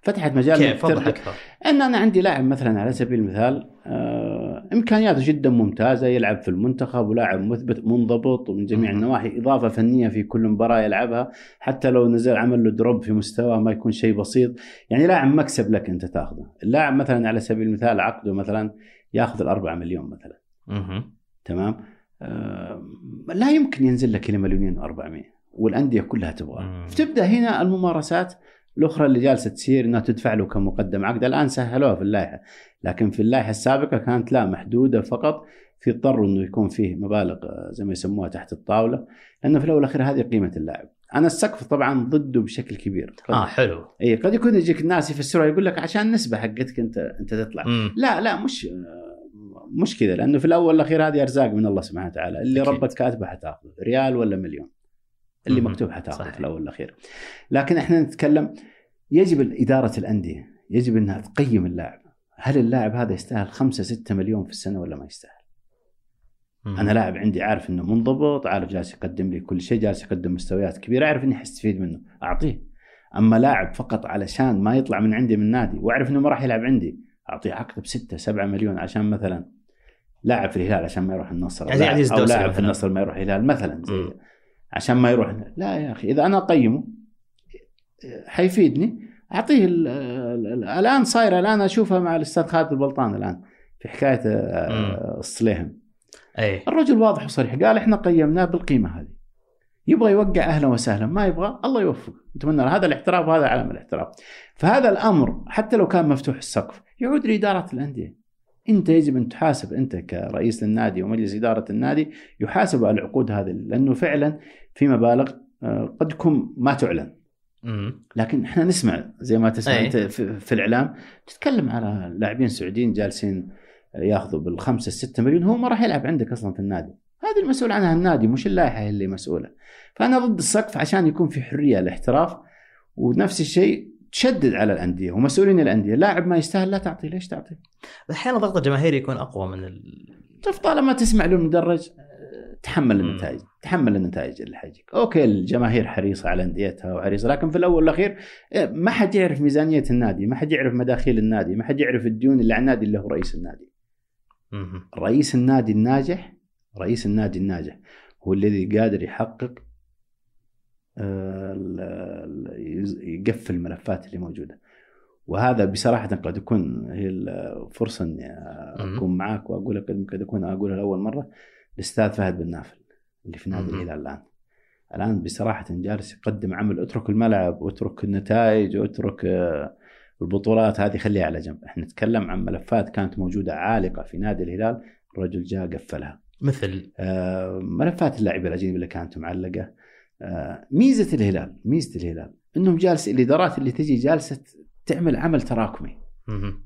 فتحت مجال كيف؟ أكثر. إن أنا عندي لاعب مثلا على سبيل المثال آه إمكانياته جدا ممتازة يلعب في المنتخب ولاعب مثبت منضبط ومن جميع. النواحي إضافة فنية في كل مباراة يلعبها حتى لو نزل عمل له دروب في مستوى ما يكون شيء بسيط يعني لاعب مكسب لك أنت تاخذه اللاعب مثلا على سبيل المثال عقده مثلا ياخذ الأربعة مليون مثلا. تمام لا يمكن ينزل لك إلى مليونين و400 والأندية كلها تبغاه. فتبدا هنا الممارسات الأخرى اللي جالسة تصير إنها تدفع له كمقدم عقد. الآن سهلوها في اللائحة لكن في اللائحة السابقة كانت لا محدودة فقط. في اضطروا إنه يكون فيه مبالغ آه، زي ما يسموها تحت الطاولة لأنه في الأول والأخير هذه قيمة اللاعب. أنا السقف طبعا ضده بشكل كبير. قد آه حلو. اي قد يكون يجيك الناس يفسروها يقول لك عشان النسبة حقتك أنت أنت تطلع. مم. لا لا مش مش كذا لأنه في الأول والأخير هذه أرزاق من الله سبحانه وتعالى اللي أكيد. ربك كاتبه حتأخذه ريال ولا مليون اللي. مكتوب حتأخذه. في الأول والأخير لكن إحنا نتكلم يجب إدارة الأندية يجب إنها تقيم اللاعب هل اللاعب هذا يستاهل 5 6 مليون في السنة ولا ما يستاهل؟ مم. أنا لاعب عندي عارف إنه منضبط عارف جالس يقدم لي كل شيء جالس يقدم مستويات كبيرة اعرف إني حستفيد منه أعطيه أما لاعب فقط علشان ما يطلع من عندي من نادي وأعرف إنه ما راح يلعب عندي أعطيه عقد بستة سبعة مليون عشان مثلا لاعب في الهلال عشان ما يروح النصر. أو يعني عزيز أو الدوسري لاعب في. النصر ما يروح الهلال مثلا زي. عشان ما يروح لا يا أخي إذا أنا أقيمه حيفيدني. أعطيه ال- ال- ال- الآن صايره الآن اشوفها مع الأستاذ خالد البلطان الآن في حكاية آه، الصليهم. أي. الرجل واضح وصريح. قال إحنا قيمناه بالقيمة هذه. يبغى يوقع أهلا وسهلا ما يبغى الله يوفقه. نتمنى. هذا الاحتراف وهذا علم الاحتراف. فهذا الأمر حتى لو كان مفتوح السقف يعود لإدارة الأندية. انت يجب أن تحاسب انت كرئيس للنادي ومجلس إدارة النادي يحاسب على العقود هذه لأنه فعلا في مبالغ آه، قد تكون ما تعلن. لكن إحنا نسمع زي ما تسمع أي. أنت في, الإعلام تتكلم على لاعبين سعوديين جالسين ياخذوا بالخمسة ستة مليون هو ما راح يلعب عندك أصلا في النادي هذه المسؤول عنها النادي مش اللائحة اللي مسؤولة فأنا ضد السقف عشان يكون في حرية الاحتراف ونفس الشيء تشدد على الأندية ومسؤولين الأندية لاعب ما يستاهل لا تعطيه ليش تعطيه أحيانا ضغط الجماهيري يكون أقوى من ال... شوف طالما تسمع له المدرج تحمل مم. النتائج تحمل النتائج اللي حيجيك أوكي الجماهير حريصة على أنديتها وحريصة لكن في الأول والأخير إيه، ما حد يعرف ميزانية النادي ما حد يعرف مداخيل النادي ما حد يعرف الديون اللي على النادي اللي هو رئيس النادي مم. رئيس النادي الناجح رئيس النادي الناجح هو الذي قادر يحقق آه، يقفل الملفات اللي موجودة. وهذا بصراحة قد يكون هي الفرصه إني. أكون معاك وأقول لك قد يكون أقولها لأول مرة. الأستاذ فهد بن نافل اللي في نادي. الهلال الآن. الآن بصراحة جالس يقدم عمل. اترك الملعب واترك النتائج واترك آه، البطولات. هذه خليها على جنب. إحنا نتكلم عن ملفات كانت موجودة عالقة في نادي الهلال. الرجل جاء قفلها. مثل؟ آه، ملفات اللاعبين الأجانب اللي كانت معلقة. آه، ميزة الهلال ميزة الهلال إنهم جالس الإدارات اللي تجي جالسة تعمل عمل تراكمي.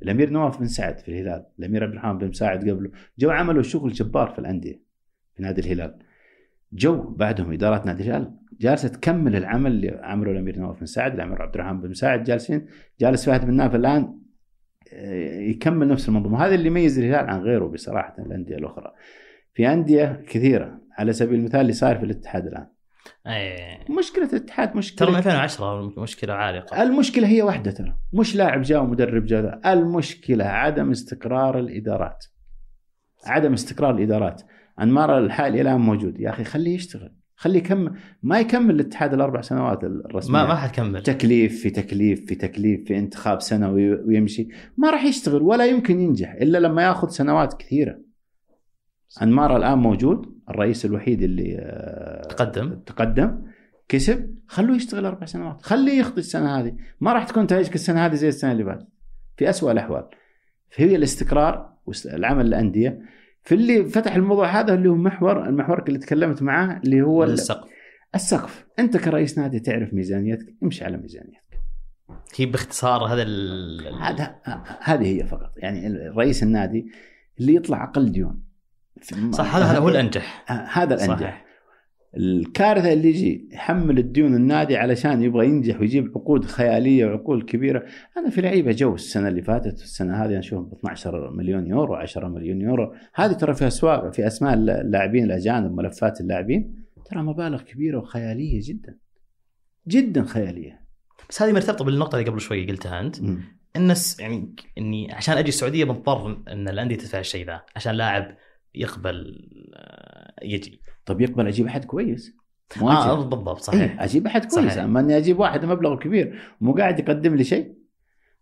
الأمير نواف بن سعد في الهلال الأمير عبد الرحمن بن مساعد قبله جو عملوا شغل جبار في الأندية في نادي الهلال. جو بعدهم ادارات نادي الهلال جالسة تكمل العمل اللي عمله الأمير نواف بن سعد الأمير عبد الرحمن بن مساعد جالسين جالس فهد بن ناف الآن آه، يكمل نفس المنظومة. هذا اللي يميز الهلال عن غيره بصراحة الأندية الأخرى. في أندية كثيرة على سبيل المثال اللي صاير في الاتحاد الآن. إيه. مشكلة الاتحاد ترى من مشكله 2010 مشكلة عالقة. المشكلة هي واحدة ترى. مش لاعب جاء ومدرب جاء. المشكلة عدم استقرار الإدارات. عدم استقرار الإدارات. أنمار الحالي الآن موجود. يا أخي خليه يشتغل. خليه يكمل. ما يكمل الاتحاد الأربع سنوات الرسمية. ما ما حتكمل تكليف في تكليف في تكليف في انتخاب سنوي ويمشي. ما راح يشتغل ولا يمكن ينجح إلا لما يأخذ سنوات كثيرة. أنمار الآن موجود. الرئيس الوحيد اللي آه، تقدم. تقدم كسب. خلوه يشتغل أربع سنوات. خليه يخطي السنة هذه. ما راح تكون نتائجك السنة هذه زي السنة اللي فاتت في أسوأ الأحوال. فهي الاستقرار والعمل الانديه في اللي فتح الموضوع هذا اللي هو محور المحور اللي تكلمت معاه اللي هو السقف. السقف. أنت كرئيس نادي تعرف ميزانيتك. امشي على ميزانيتك. هي باختصار هذا ال... هذا هذه هي فقط. يعني رئيس النادي اللي يطلع أقل ديون. صح هذا هو الأنجح. هذا الأنجح. صحيح الكارثة اللي يجي يحمل الديون النادي علشان يبغى ينجح ويجيب عقود خيالية وعقود كبيرة. أنا في لعيبة جو السنة اللي فاتت السنة هذه نشوفهم ب 12 مليون يورو 10 مليون يورو. هذه ترى في اسواق في أسماء اللاعبين الأجانب ملفات اللاعبين. ترى مبالغ كبيرة وخيالية جدا. جدا خيالية. بس هذه مرتبطة بالنقطة اللي قبل شوي قلتها أنت. مم. الناس يعني إني عشان أجي السعودية بضطر إن الأندية تدفع الشيء ذا عشان لاعب يقبل آه، يجي. طب يقبل أجيب أحد كويس؟ مو آه. بالضبط صحيح. إيه، أجيب أحد كويس. أما إني أجيب واحد مبلغ كبير مو قاعد يقدم لي شيء.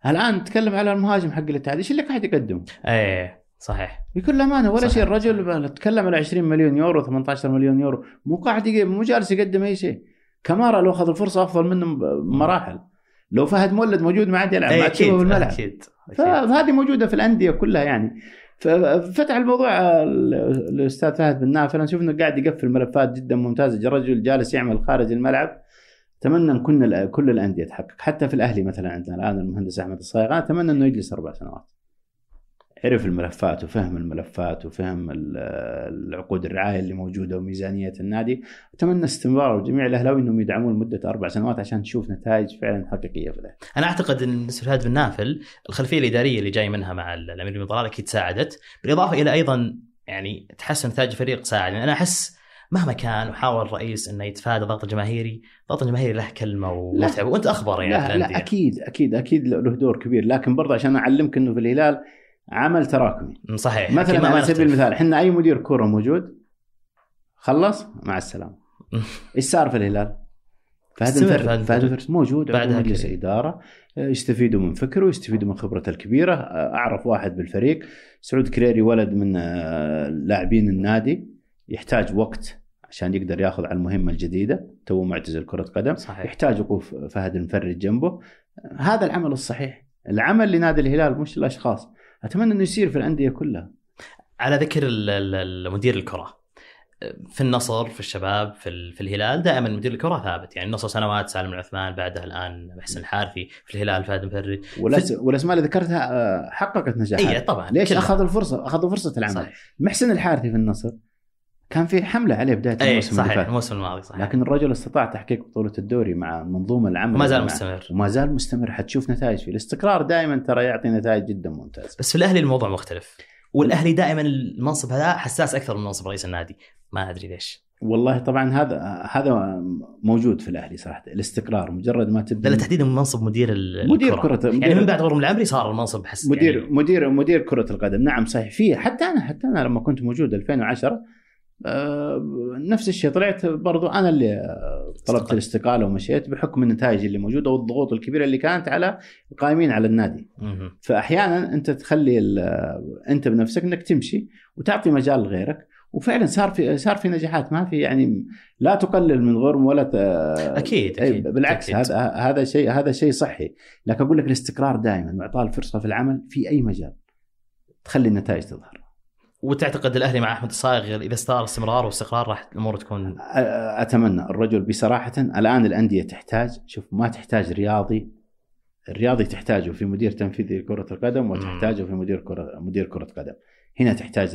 الآن نتكلم على المهاجم حق الاتحاد إيش اللي قاعد يقدم؟ إيه صحيح. بكل امانه ولا. شيء. الرجل تكلم على 20 مليون يورو 18 مليون يورو. مو قاعد مو جالس يقدم أي شيء. كمارا لو أخذ الفرصة أفضل منه بمراحل لو فهد مولد موجود ما عاد يلعب ما عاد تشوفه أكيد بالملعب. أكيد أكيد. فهذه موجودة في الأندية كلها يعني. ففتح الموضوع ال- الأستاذ فهد بن نافع. أنا أشوف إنه قاعد يقفل ملفات جدا ممتازه الرجل جالس يعمل خارج الملعب. أتمنى إن كنا كل الأندية تحقق حتى في الأهلي مثلا عندنا الآن المهندس أحمد الصايغ. أتمنى إنه يجلس أربع سنوات. عرف الملفات وفهم الملفات وفهم ال- العقود الرعاية اللي موجودة وميزانية النادي. أتمنى استمرار جميع الأهلاوي إنهم يدعمون لمده أربع سنوات عشان نشوف نتائج فعلا حقيقية في الأهلي. أنا أعتقد إن بالنسبة لهذا بن نافل الخلفية الإدارية اللي جاي منها مع الأمير بن طلال أكيد ساعدت. بالإضافة إلى أيضا يعني تحسن نتائج الفريق ساعد يعني أنا أحس مهما كان وحاول الرئيس إنه يتفادى الضغط الجماهيري، الضغط الجماهيري له كلمة ومتعب. وأنت أخبر يعني لا, لا أكيد أكيد أكيد له دور كبير. لكن برضه عشان أعلمك إنه في الهلال عمل تراكمي. صحيح. مثلا على سبيل. المثال إحنا أي مدير كورة موجود خلص مع السلامة. إيش صار في الهلال؟ فهد فهد موجود بعدها عضو مجلس. إدارة. آه، يستفيدوا من فكره يستفيدوا من خبرته الكبيرة. آه، أعرف واحد بالفريق سعود كريري ولد من آه، لاعبين النادي. يحتاج وقت عشان يقدر ياخذ على المهمة الجديدة. تو معتزل كرة قدم. صحيح. يحتاج وقوف فهد المفرد جنبه. هذا العمل الصحيح. العمل لنادي الهلال مش الاشخاص أتمنى إنه يصير في الأندية كلها. على ذكر المدير الكرة. في النصر في الشباب في, في الهلال دائما مدير الكرة ثابت. يعني النصر سنوات سالم العثمان بعدها الآن محسن الحارثي. في الهلال فهد والأس... والأسماء اللي ذكرتها آه، حققت نجاحات. اي طبعا. ليش كلها. أخذوا الفرصه أخذوا فرصة العمل صحيح. محسن الحارثي في النصر. كان في حملة عليه بداية اي الموسم اللي صحيح فات. الموسم الماضي صحيح. لكن الرجل استطاع تحقيق بطولة الدوري مع منظومة العمل وما زال مستمر. وما زال مستمر. حتشوف نتائج فيه. الاستقرار دائما ترى يعطي نتائج جدا ممتازة. بس في الأهلي الموضوع مختلف. والأهلي دائما المنصب هذا حساس أكثر من منصب رئيس النادي. ما أدري ليش. والله طبعا هذا هذا موجود في الأهلي صراحة الاستقرار. مجرد ما تبدا لا تحديدا من منصب مدير مدير الكرة. كره يعني من بعد غرم العمري صار المنصب حس مدير يعني مدير مدير كرة القدم. نعم صحيح. فيه حتى أنا حتى أنا لما كنت موجود 2010 آه، نفس الشيء طلعت برضو أنا اللي آه، طلبت. الاستقالة ومشيت بحكم النتائج اللي موجودة والضغوط الكبيرة اللي كانت على القائمين على النادي مهم. فأحيانا أنت تخلي أنت بنفسك إنك تمشي وتعطي مجال لغيرك وفعلا صار في صار في نجاحات ما في يعني لا تقلل من غرم ولا ت... أكيد أي أكيد بالعكس أكيد. هذا هذا شيء هذا شيء صحي لكن أقول لك الاستقرار دائما وإعطاء الفرصة في العمل في أي مجال تخلي النتائج تظهر وتعتقد الأهلي مع أحمد الصايغ إذا استمر استمرار واستقرار راح الأمور تكون أتمنى الرجل بصراحة الآن الأندية تحتاج شوف ما تحتاج رياضي الرياضي تحتاجه في مدير تنفيذي كره القدم وتحتاجه في مدير كره مدير كرة قدم. هنا تحتاج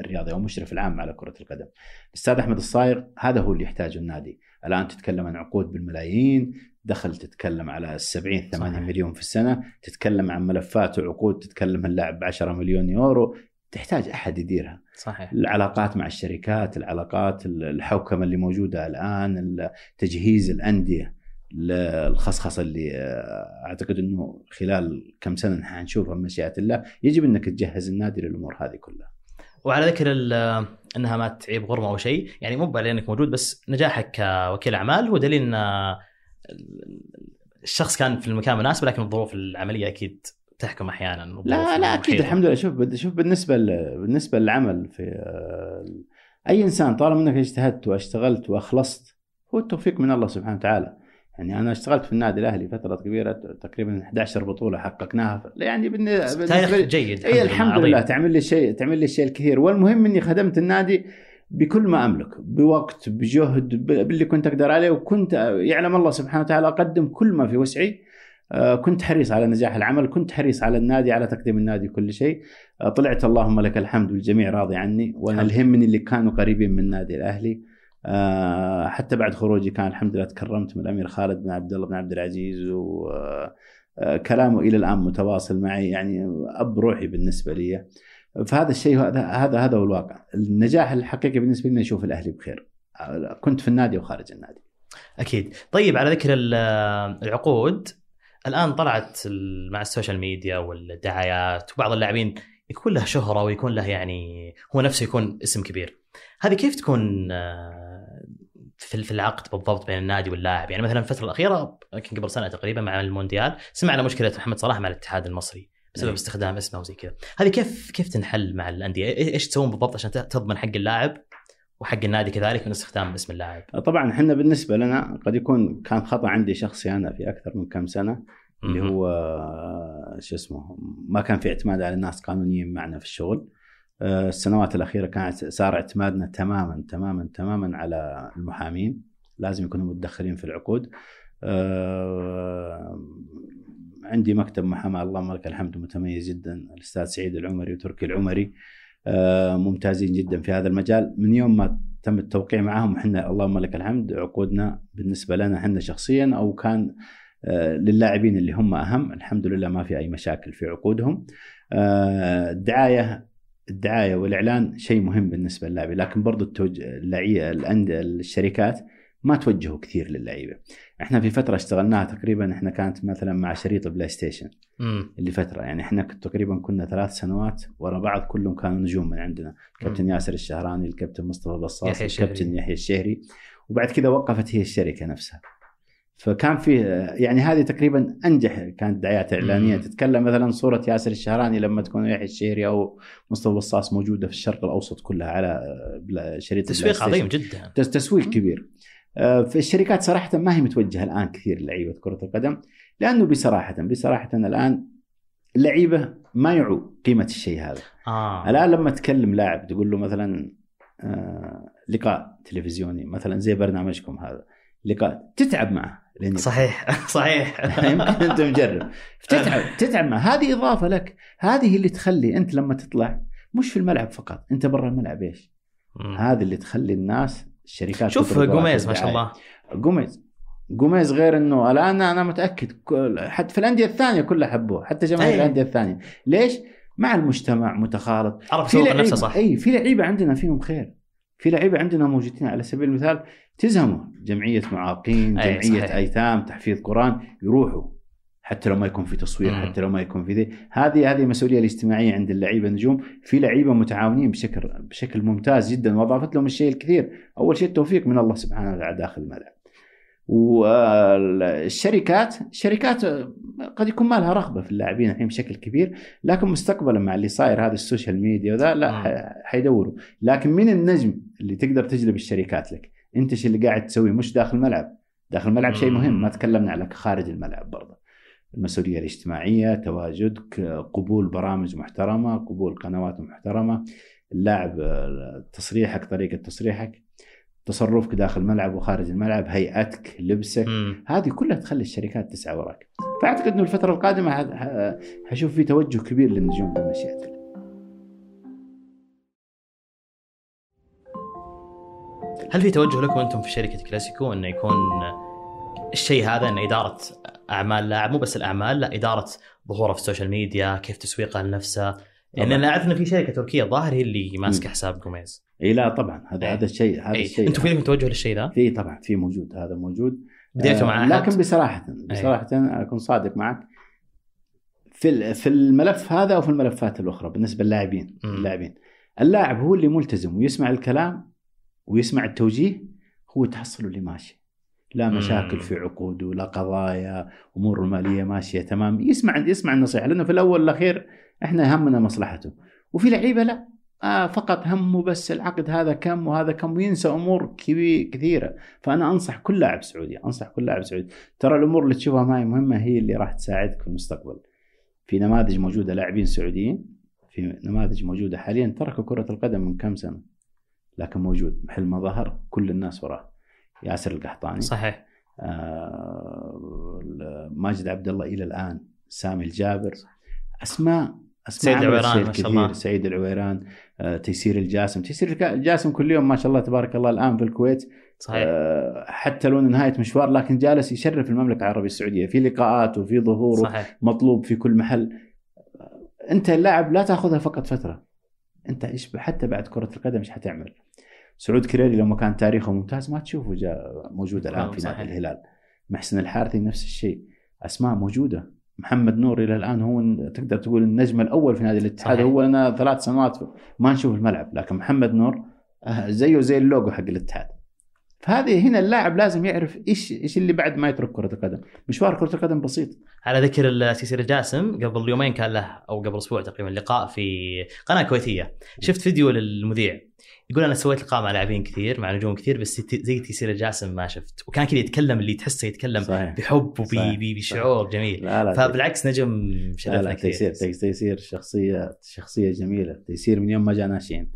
الرياضي أو المشرف العام على كرة القدم. الأستاذ أحمد الصايغ هذا هو اللي يحتاجه النادي. الآن تتكلم عن عقود بالملايين دخل تتكلم على 70 80 صحيح. مليون في السنة تتكلم عن ملفات وعقود تتكلم اللاعب ب 10 مليون يورو تحتاج أحد يديرها صحيح العلاقات مع الشركات العلاقات الحوكمة اللي موجودة الآن تجهيز الأندية الخصخصه اللي آه، أعتقد إنه خلال كم سنة حنشوفها بمشيئه الله يجب إنك تجهز النادي للأمور هذه كلها. وعلى ذكر إنها ما تعيب غرمة أو شيء يعني مو لانك موجود بس نجاحك كوكيل أعمال هو دليل إن الشخص كان في المكان المناسب لكن الظروف العملية أكيد تحكم أحيانا لا لا أكيد الحمد لله. شوف شوف بالنسبة بالنسبة للعمل في آه، أي إنسان طالما أنك اجتهدت وأشتغلت وأخلصت هو التوفيق من الله سبحانه وتعالى. يعني أنا اشتغلت في النادي الأهلي فترة كبيرة تقريبا 11 بطولة حققناها. يعني بالنسبة تاريخ جيد الحمد, الحمد لله, لله تعمل لي شيء تعمل لي الشيء الكثير. والمهم إني خدمت النادي بكل ما أملك بوقت بجهد باللي كنت أقدر عليه وكنت يعلم الله سبحانه وتعالى أقدم كل ما في وسعي. آه، كنت حريص على نجاح العمل كنت حريص على النادي على تقديم النادي كل شيء. آه، طلعت اللهم لك الحمد والجميع راضي عني وأنا الهمني اللي كانوا قريبين من النادي الأهلي. آه، حتى بعد خروجي كان الحمد لله تكرمت من الأمير خالد بن عبد الله بن عبد العزيز وكلامه إلى الآن متواصل معي يعني أب روحي بالنسبة لي. فهذا الشيء هذا هذا هذا هو الواقع. النجاح الحقيقي بالنسبة لي أشوف الأهلي بخير. كنت في النادي وخارج النادي. أكيد. طيب على ذكر العقود الآن طلعت مع ال social media والدعايات وبعض اللاعبين يكون له شهرة ويكون له يعني هو نفسه يكون اسم كبير. هذه كيف تكون آه، في العقد بالضبط بين النادي واللاعب؟ يعني مثلا الفترة الأخيرة يمكن قبل سنة تقريبا مع المونديال سمعنا مشكلة محمد صلاح مع الاتحاد المصري بسبب نعم. استخدام اسمه وزي كذا. هذه كيف كيف تنحل مع الأندية؟ إيش تسوون بالضبط عشان تضمن حق اللاعب؟ وحق النادي كذلك من استخدام اسم اللاعب طبعا إحنا بالنسبة لنا قد يكون كان خطأ عندي شخصي أنا في أكثر من كم سنة اللي هو شو اسمه ما كان في اعتماد على الناس قانونيين معنا في الشغل. آه، السنوات الأخيرة كانت صار اعتمادنا تماما تماما تماما على المحامين. لازم يكونوا متدخلين في العقود. آه، عندي مكتب محاماة اللهم لك الحمد متميز جدا. الأستاذ سعيد العمري وتركي العمري. ممتازين جدا في هذا المجال. من يوم ما تم التوقيع معهم إحنا اللهم لك الحمد عقودنا بالنسبة لنا إحنا شخصيا أو كان للاعبين اللي هم أهم. الحمد لله ما في أي مشاكل في عقودهم. الدعاية الدعاية والإعلان شيء مهم بالنسبة للاعبين. لكن برضو التوج... الشركات ما توجهوا كثير للعيبة. إحنا في فترة اشتغلناها تقريبا إحنا كانت مثلا مع شريط PlayStation مم. اللي فترة يعني إحنا تقريبا كنا ثلاث سنوات ورا بعض كلهم كانوا نجوم من عندنا. الكابتن ياسر الشهراني الكابتن مصطفى بصاص الكابتن يحيى الشهري. وبعد كذا وقفت هي الشركة نفسها. فكان في يعني هذه تقريبا أنجح كانت دعايات إعلانية. مم. تتكلم مثلا صورة ياسر الشهراني لما تكون يحيى الشهري أو مصطفى بصاص موجودة في الشرق الأوسط كلها على شريط تسويق عظيم جدا. تسويق كبير. آه، في الشركات صراحة ما هي متوجهة الآن كثير للعيبه كرة القدم لأنه بصراحة بصراحة الآن اللعيبه ما يعوا قيمة الشيء هذا. آه. الآن لما تكلم لاعب تقول له مثلا آه لقاء تلفزيوني مثلا زي برنامجكم هذا لقاء تتعب معه صحيح صحيح. يمكن أنت مجرب. تتعب تتعب معه. هذه إضافة لك. هذه اللي تخلي أنت لما تطلع مش في الملعب فقط أنت برا الملعب إيش؟ هذه اللي تخلي الناس الشركات شوف جوميز ما شاء الله. جوميز. جوميز غير إنه الآن أنا متأكد حتى في الأندية الثانية كلها حبوه حتى جماهير الأندية الثانية. ليش؟ مع المجتمع متخالط. عرف في نفسه صح. اي في لعيبة عندنا فيهم خير. في لعيبة عندنا موجودين. على سبيل المثال تزهموا جمعية معاقين جمعية صحيح. أيتام تحفيظ قرآن يروحوا. حتى لو ما يكون في تصوير مم. حتى لو ما يكون في ذي. هذه هذه المسؤوليه الاجتماعية عند اللعيبة النجوم. في لعيبة متعاونين بشكل بشكل ممتاز جدا وأضافت لهم الشيء الكثير. أول شيء التوفيق من الله سبحانه وتعالى داخل الملعب. والشركات الشركات قد يكون ما لها رغبة في اللاعبين الحين بشكل كبير لكن مستقبلا مع اللي صاير هذا السوشيال ميديا وذا لا حيدوروا. لكن من النجم اللي تقدر تجلب الشركات لك؟ أنت إيش اللي قاعد تسويه مش داخل الملعب. داخل الملعب شيء مهم ما تكلمنا على خارج الملعب برضه. المسؤولية الاجتماعية تواجدك قبول برامج محترمة قبول قنوات محترمة اللاعب تصريحك طريقة تصريحك تصرفك داخل الملعب وخارج الملعب هيئتك لبسك. مم. هذه كلها تخلي الشركات تسعى وراك. فأعتقد إنه الفترة القادمة حشوف في توجه كبير للنجوم بمشيئه هل في توجه لكم أنتم في شركة كلاسيكو انه يكون الشيء هذا ان إدارة أعمال لاعب مو بس الأعمال لا إدارة ظهوره في ال social media كيف تسويقه لنفسه لأن طبعاً. أنا أعرف إن في شركة تركية الظاهر هي اللي ماسكة حساب جوميز إي لا طبعا هذا. هذا الشيء هذا أي. الشيء أنتم في لكم توجه للشيء ذا؟ في طبعا في موجود هذا موجود بديتوا مع آه، أحد؟ لكن بصراحة بصراحة أكون صادق معك في في الملف هذا أو في الملفات الأخرى بالنسبة للاعبين. اللاعبين اللاعب هو اللي ملتزم ويسمع الكلام ويسمع التوجيه هو تحصل اللي ماشي لا. مشاكل في عقوده لا قضايا اموره الماليه ماشية تمام. يسمع يسمع النصيحة لأنه في الأول والأخير إحنا همنا مصلحته. وفي لعيبة لا. آه فقط همه بس العقد هذا كم وهذا كم وينسى أمور كثيرة. فأنا أنصح كل لاعب سعودي أنصح كل لاعب سعودي. ترى الأمور اللي تشوفها معي مهمة هي اللي راح تساعدك في المستقبل. في نماذج موجودة لاعبين سعوديين في نماذج موجودة حاليا تركوا كرة القدم من كم سنة لكن موجود محل ما ظهر كل الناس وراه. ياسر القحطاني. صحيح. آه ماجد عبد الله إلى الآن سامي الجابر. أسماء أسماء عملت العويران ما شاء. الله. سعيد العويران آه تيسير الجاسم. تيسير الجاسم كل يوم ما شاء الله تبارك الله الآن في الكويت. صحيح. آه حتى لو نهاية مشوار لكن جالس يشرف المملكة العربية السعودية في لقاءات وفي ظهور صحيح. مطلوب في كل محل. أنت اللاعب لا تأخذها فقط فترة. أنت إيش حتى بعد كرة القدم إيش حتعمل؟ سعود كريري لما كان تاريخه ممتاز ما تشوفه جاء موجود الآن في صحيح. نادي الهلال. محسن الحارثي نفس الشيء. أسماء موجودة. محمد نور إلى الآن هو تقدر تقول النجم الأول في نادي الاتحاد. صحيح. هو لنا ثلاث سنوات ما نشوف الملعب لكن محمد نور آه، زيه زي اللوجو حق الاتحاد. فهذه هنا اللاعب لازم يعرف إيش إيش اللي بعد ما يترك كرة القدم. مشوار كرة القدم بسيط. على ذكر التيسير الجاسم قبل يومين كان له أو قبل أسبوع تقريبا لقاء في قناة كويتية. شفت فيديو للمذيع. يقول أنا سويت لقاء مع لاعبين كثير مع نجوم كثير بس زي تيسير الجاسم ما شفت. وكان كذا يتكلم اللي تحسه يتكلم صحيح. بحب. وبشعور جميل. لا لا فبالعكس نجم شرفنا كثير. تيسير تيس- تيسير شخصيه شخصية جميلة. تيسير من يوم ما جاء ناشئين.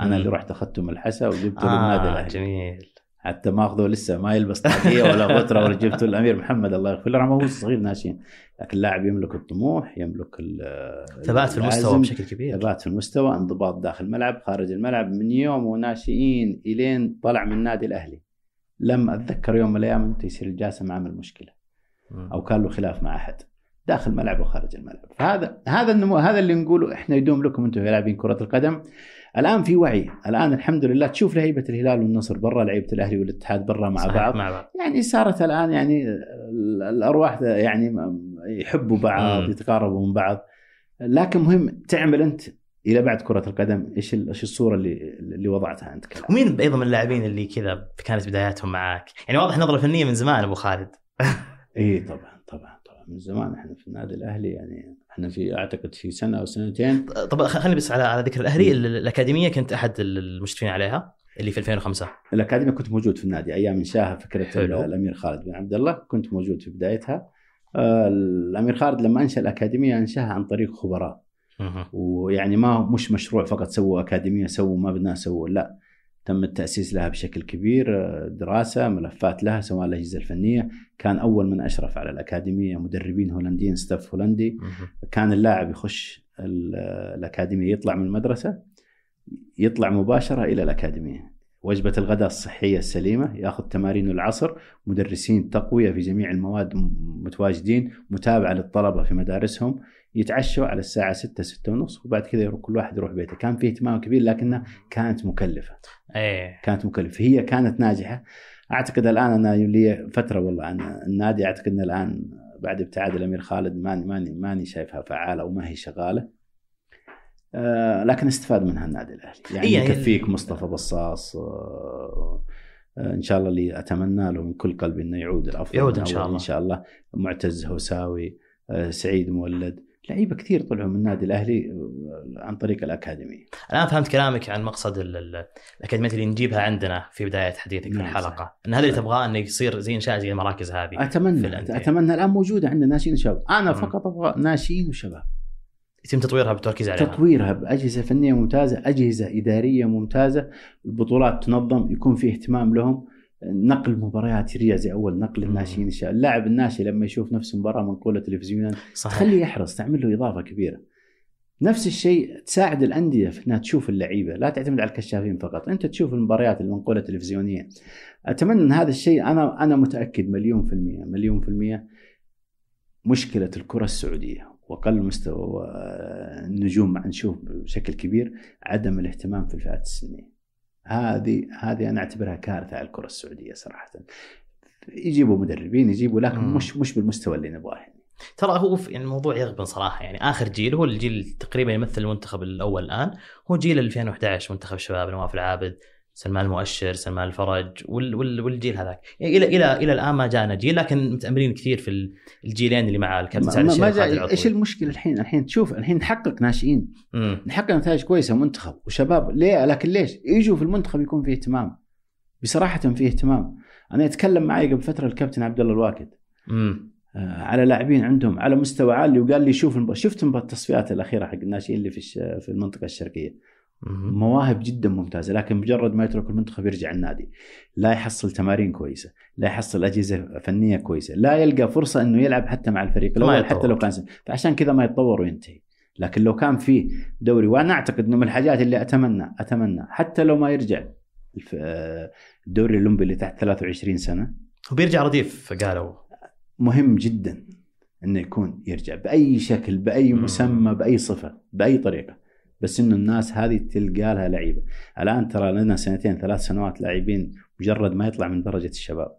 أنا مم. اللي رحت اخذته من الحسا وجبته للنادي آه الاهلي جميل. حتى ماخذه لسه ما يلبس طاقية ولا غتره ولا جبته الأمير محمد الله يغفر له. هو صغير ناشئين. لكن اللاعب يملك الطموح يملك ثبات في المستوى بشكل كبير. ثبات في المستوى انضباط داخل الملعب خارج الملعب. من يوم وناشئين إلين طلع من النادي الأهلي. لم أتذكر يوم من الأيام ان تيسير الجاسم عمل مشكله. أو كان له خلاف مع أحد. داخل الملعب وخارج الملعب. فهذا هذا النمو هذا اللي نقوله إحنا يدوم لكم أنتم يا لاعبين كرة القدم. الآن في وعي. الآن الحمد لله تشوف لعيبة الهلال والنصر برا لعيبة الأهلي والاتحاد برا مع بعض. مع بعض. يعني صارت الآن يعني ال- الأرواح يعني يحبوا بعض مم. يتقاربوا من بعض. لكن مهم تعمل أنت إلى بعد كرة القدم. إيش إيش الصورة اللي اللي وضعتها أنت كلاعب ومين أيضا من اللاعبين اللي كذا كانت بداياتهم معاك؟ يعني واضح نظرة فنية من زمان أبو خالد. اي طبعا. من زمان إحنا في النادي الأهلي يعني إحنا في أعتقد في سنة أو سنتين. طب خليني بس على على ذكر الأهلي. ال- الأكاديمية كنت أحد المشرفين عليها اللي في 2005 الأكاديمية كنت موجود في النادي أيام انشاها فكرة حلو. الأمير خالد بن عبد الله كنت موجود في بدايتها. آه، الأمير خالد لما أنشأ الأكاديمية أنشأها عن طريق خبراء. ويعني ما مش مشروع فقط سووا أكاديمية سووا ما بدنا سووا لا. تم التأسيس لها بشكل كبير آه، دراسة ملفات لها سواء الأجهزة الفنية. كان أول من أشرف على الأكاديمية مدربين هولنديين ستاف هولندي. كان اللاعب يخش ال- الأكاديمية يطلع من المدرسة يطلع مباشرة إلى الأكاديمية. وجبة الغداء الصحية السليمة يأخذ تمارين العصر مدرسين تقوية في جميع المواد متواجدين متابعة للطلبة في مدارسهم. يتعشوا على الساعة 6 6 ونص وبعد كذا يروح كل واحد يروح بيته. كان في اهتمام كبير لكنها كانت مكلفة. إيه. كانت مكلفة. هي كانت ناجحة. أعتقد الآن أنا لي فترة والله عن النادي أعتقد أن الآن بعد ابتعاد الأمير خالد ماني ماني ماني شايفها فعالة وما هي شغالة. آه لكن استفاد منها النادي الأهلي. يعني, إيه يعني يكفيك مصطفى بصاص آه آه، إن شاء الله اللي أتمنى له من كل قلبي إنه يعود الافضل يعود إن شاء الله. إن شاء الله. معتز هوساوي آه، سعيد مولد لعيبة كثير طلعوا من النادي الأهلي آه، عن طريق الأكاديمية. الآن فهمت كلامك عن مقصد ال- ال- الاكاديميات اللي نجيبها عندنا في بداية حديثك في نعم، الحلقة. إن هذا اللي تبغاه انه يصير زي انشاء زي المراكز هذه أتمنى. أتمنى. الآن موجودة عندنا ناشئين وشباب. أنا. فقط أبغى ناشئين وشباب. يتم تطويرها بالتركيز عليها. تطويرها بأجهزة فنية ممتازة أجهزة إدارية ممتازة. البطولات تنظم يكون في اهتمام لهم. نقل مباريات زي أول نقل. الناشئين. اللاعب الناشئ لما يشوف نفسه مباراة منقوله تلفزيونيا صحيح تخليه يحرص تعمل له إضافة كبيرة نفس الشيء تساعد الأندية في إنها تشوف اللعيبة لا تعتمد على الكشافين فقط أنت تشوف المباريات المنقوله تلفزيونيا أتمنى إن هذا الشيء أنا أنا متأكد مليون في المية مليون في المية مشكلة الكرة السعودية واقل مستوى النجوم مع نشوف بشكل كبير عدم الاهتمام في الفئات السنية هذه هذه أنا أعتبرها كارثة على الكرة السعودية صراحة يجيبوا مدربين يجيبوا لكن مم. مش مش بالمستوى اللي نبغاه يعني. ترى هو في يعني الموضوع يغبن صراحة يعني آخر جيل هو الجيل تقريبا يمثل المنتخب الأول الآن هو جيل 2011 منتخب الشباب نواف العابد سلمان المؤشر سلمان الفرج وال وال والجيل هذاك يعني إلى إلى إلى الآن ما جانا جيل لكن متاملين كثير في الجيلين اللي مع الكابتن سعد ما, الشيخ ما وخالد جاء. إيش المشكلة الحين؟ الحين تشوف الحين نحقق ناشئين. نحقق نتائج كويسة منتخب وشباب ليه لكن ليش؟ يجوا في المنتخب يكون فيه اهتمام بصراحة فيه اهتمام أنا يتكلم معي قبل فترة الكابتن عبد الله الواكد مم. آه، على لاعبين عندهم على مستوى عالي وقال لي شوف. شفت التصفيات الأخيرة حق الناشئين اللي في. في المنطقة الشرقية. مواهب جدا ممتازة لكن مجرد ما يترك المنتخب يرجع النادي لا يحصل تمارين كويسة لا يحصل أجهزة فنية كويسة لا يلقى فرصة إنه يلعب حتى مع الفريق الأول. حتى لو كان سن. فعشان كذا ما يتطور وينتهي لكن لو كان في دوري وأنا أعتقد إنه من الحاجات اللي أتمنى أتمنى حتى لو ما يرجع آه، الدوري الأولمبي اللي تحت 23 سنة وبيرجع رديف قالوا مهم جدا إنه يكون يرجع بأي شكل بأي. مسمى بأي صفة بأي طريقة بس انه الناس هذه تلقى لها لعيبة. الآن ترى لنا سنتين ثلاث سنوات لاعبين مجرد ما يطلع من درجة الشباب.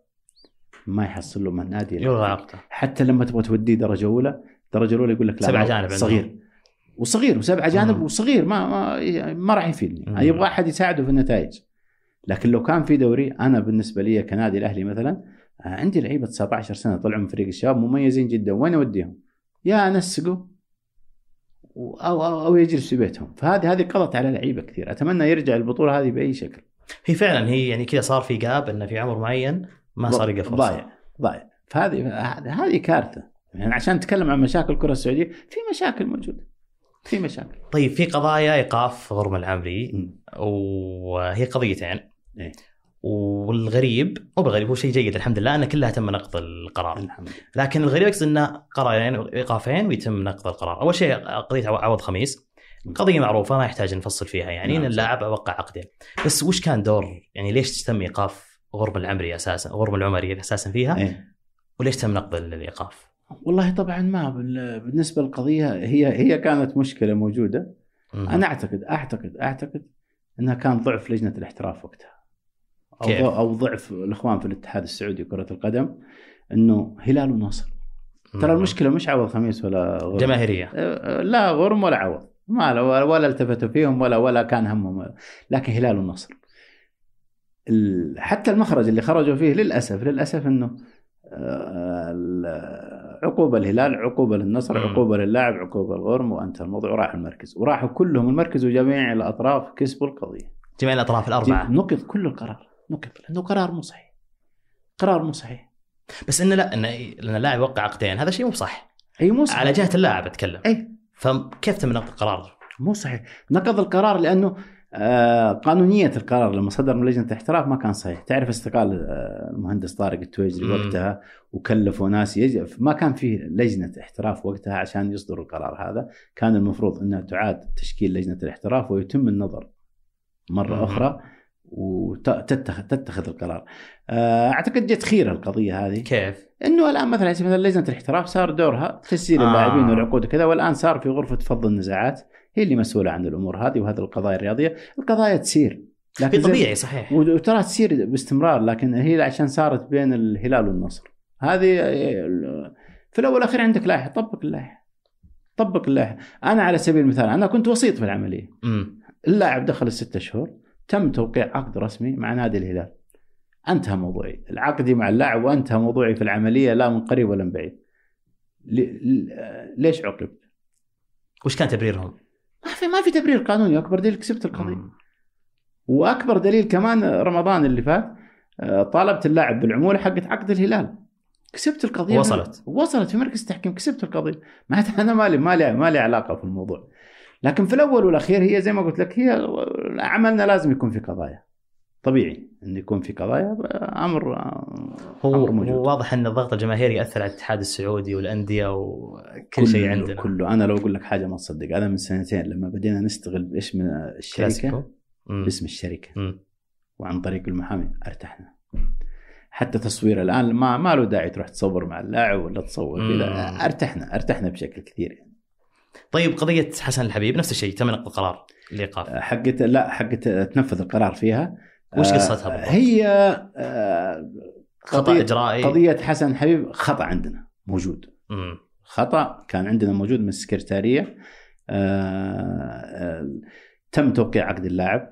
ما يحصل له من نادي حتى لما تبغى توديه درجة أولى الدرجه الأولى يقول لك لا سبع جانب. صغير. وصغير وسبع جانب. وصغير ما ما, ما راح يفيدني. مم. يبغى أحد يساعده في النتائج. لكن لو كان في دوري أنا بالنسبة لي كنادي الأهلي مثلا آه، عندي لعيبة 19 سنة طلعوا من فريق الشباب مميزين جدا. وين أوديهم؟ يا انسقوا أو أو, أو يجلسوا في بيتهم. فهذه هذه قضت على لعيبة كثير. أتمنى يرجع البطولة هذه بأي شكل. هي فعلا هي يعني كذا صار في جاب إنه في عمر معين ما صار يلقى فرصه ضايع ضايع. فهذه هذه كارثة. يعني عشان نتكلم عن مشاكل الكرة السعودية في مشاكل موجودة. في مشاكل. طيب في قضايا ايقاف غرم العمري. وهي قضيتين. إيه. والغريب مو بالغريب هو شيء جيد الحمد لله أن كلها تم نقض القرار. الحمد لكن الغريب اقصد انه قرارين إيقافين ويتم نقض القرار. أول شيء قضية عو- عوض خميس. قضية معروفة ما يحتاج نفصل فيها يعني نعم، إن. اللاعب وقع عقدين. بس وش كان دور؟ يعني ليش تم إيقاف غرم العمري أساسا غرم العمري أساسا فيها؟ إيه. وليش تم نقض الإيقاف؟ والله طبعا ما بال- بالنسبة للقضية هي هي كانت مشكلة موجودة. مم. أنا أعتقد أعتقد أعتقد إنها كان ضعف لجنة الاحتراف وقتها. أو كيف؟ أو ضعف الإخوان في الاتحاد السعودي لكرة القدم إنه هلال ونصر ترى. المشكلة مش عوض خميس ولا غرم جماهيرية. أه، لا غرم ولا عوض. ما ولا, التفتوا فيهم ولا ولا كان همهم. لكن هلال والنصر ال- حتى المخرج اللي خرجوا فيه للاسف للأسف إنه ال- عقوبة الهلال عقوبة للنصر. عقوبة للاعب عقوبة الغرم وانتهى الموضوع وراح المركز. وراحوا كلهم المركز وجميع الأطراف كسبوا القضية. جميع الأطراف الأربعة. نقض كل القرار. نقض لأنه قرار مو صحيح. قرار مو صحيح. بس إنه لا إنه لأن اللاعب وقع عقدين هذا شيء مو بصح اي مو صحيح. على جهة اللاعب أتكلم. اي فكيف تم نقض القرار؟ مو صحيح. نقض القرار لأنه آه قانونية القرار لما صدر من لجنة الاحتراف ما كان صحيح. تعرف استقال آه المهندس طارق التويجري. وقتها وكلفوا ناس يج... ما كان في لجنة احتراف وقتها عشان يصدروا القرار هذا. كان المفروض إنها تعاد تشكيل لجنة الاحتراف ويتم النظر مرة مم. أخرى. وتتخذ تتخذ القرار. آه، أعتقد جت خيره القضية هذه. كيف؟ إنه الآن مثلا مثلا لجنة الاحتراف صار دورها تسجيل آه. اللاعبين والعقود وكذا والآن صار في غرفة فض النزاعات. هي اللي مسؤولة عن الأمور هذه وهذه القضايا الرياضية، القضايا تسير. في زي- طبيعي صحيح. وترى تسير باستمرار لكن هي عشان صارت بين الهلال والنصر. هذه في الأول والأخير عندك لائحة طبق اللائحة. طبق اللائحة. أنا على سبيل المثال أنا كنت وسيط في العملية. اللاعب دخل الستة شهور. تم توقيع عقد رسمي مع نادي الهلال. انتهى موضوعي. العقدي مع اللاعب وانتهى موضوعي في العملية لا من قريب ولا من بعيد. ليش عوقبت؟ وش كان تبريرهم؟ ما في ما في تبرير قانوني. أكبر دليل كسبت القضية. وأكبر دليل كمان رمضان اللي فات آه، طالبت اللاعب بالعمولة حقت عقد الهلال. كسبت القضية. وصلت. وصلت في مركز التحكيم. كسبت القضية. معناتها أنا مالي مالي مالي علاقة في الموضوع. لكن في الأول والأخير هي زي ما قلت لك هي عملنا لازم يكون في قضايا طبيعي إن يكون في قضايا أمر هو, أمر موجود. هو واضح إن الضغط الجماهيري يأثر على الاتحاد السعودي والأندية وكل شيء عندنا كله أنا لو أقول لك حاجة ما تصدق أنا من سنتين لما بدينا نشتغل باسم الشركة. باسم الشركة مم. وعن طريق المحامي ارتحنا حتى تصوير الآن ما ما له داعي تروح تصور مع اللاعب ولا تصور. كذا ارتحنا ارتحنا بشكل كثير يعني. طيب قضية حسن الحبيب نفس الشيء تم نقل قرار الايقاف حقت لا حقت تنفذ القرار فيها. وش آه، قصتها بالضبط؟ هي آه، خطأ قضية- إجرائي. قضية حسن حبيب خطأ عندنا موجود. مم. خطأ كان عندنا موجود من السكرتارية. آه، آه، تم توقيع عقد اللاعب.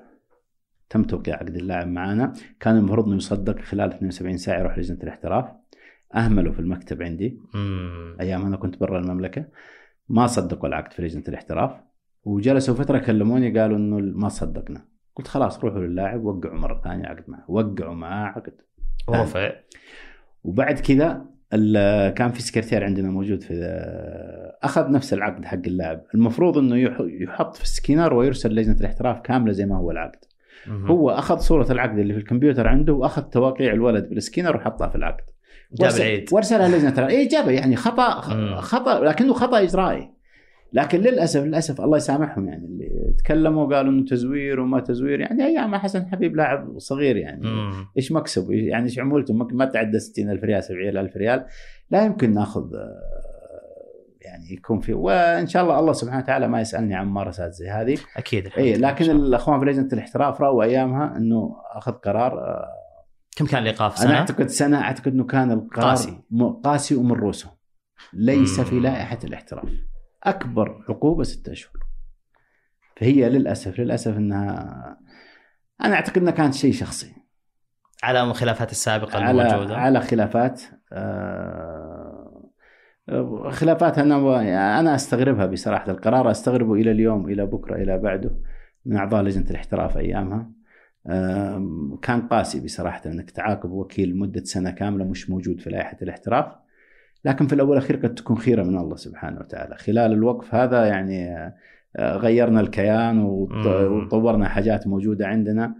تم توقيع عقد اللاعب معنا. كان المفروض إنه يصدق خلال 72 ساعة يروح لجنة الاحتراف. أهملوا في المكتب عندي. مم. أيام أنا كنت برا المملكة. ما صدقوا العقد في لجنة الاحتراف وجلسوا فترة كلموني قالوا إنه ما صدقنا. قلت خلاص روحوا للاعب وقعوا مرة ثانية عقد معه وقعوا معاه عقد. ورفع وبعد كذا كان في سكرتير عندنا موجود في أخذ نفس العقد حق اللاعب. المفروض إنه يح- يحط في السكينر ويرسل لجنة الاحتراف كاملة زي ما هو العقد. هو أخذ صورة العقد اللي في الكمبيوتر عنده وأخذ تواقيع الولد بالسكينر وحطها في العقد. جاب وارسلها لجنه اي جابها يعني خطأ. خطأ لكنه خطأ إجرائي. لكن للأسف للأسف الله يسامحهم يعني اللي تكلموا وقالوا إنه تزوير وما تزوير. يعني أيام حسن حبيب لاعب صغير يعني. مم. إيش مكسبه يعني إيش عمولته؟ ما تعدى 60000 ريال 70000 ريال. لا يمكن ناخذ آه، يعني يكون في وإن شاء الله الله سبحانه وتعالى ما يسألني عن ممارسات زي هذه. أكيد. اي. لكن الأخوان في لجنة الاحتراف رأوا أيامها إنه أخذ قرار آه، كم كان الإيقاف؟ أنا سنة؟ أعتقد سنة أعتقد إنه كان القرار قاسي. قاسي ومن روسهم ليس في مم. لائحة الاحتراف. أكبر عقوبة ستة اشهر فهي للأسف للأسف إنها أنا أعتقد انها كانت شيء شخصي. على الخلافات السابقة على الموجودة؟ على خلافات آه، خلافات أنا أنا أستغربها بصراحة. القرار أستغربه إلى اليوم إلى بكرة إلى بعده من أعضاء لجنة الاحتراف أيامها. كان قاسي بصراحة إنك تعاقب وكيل مدة سنة كاملة مش موجود في لائحة الاحتراف. لكن في الأول والأخير قد تكون خيرة من الله سبحانه وتعالى. خلال الوقف هذا يعني آه، غيرنا الكيان. وطورنا حاجات موجودة عندنا.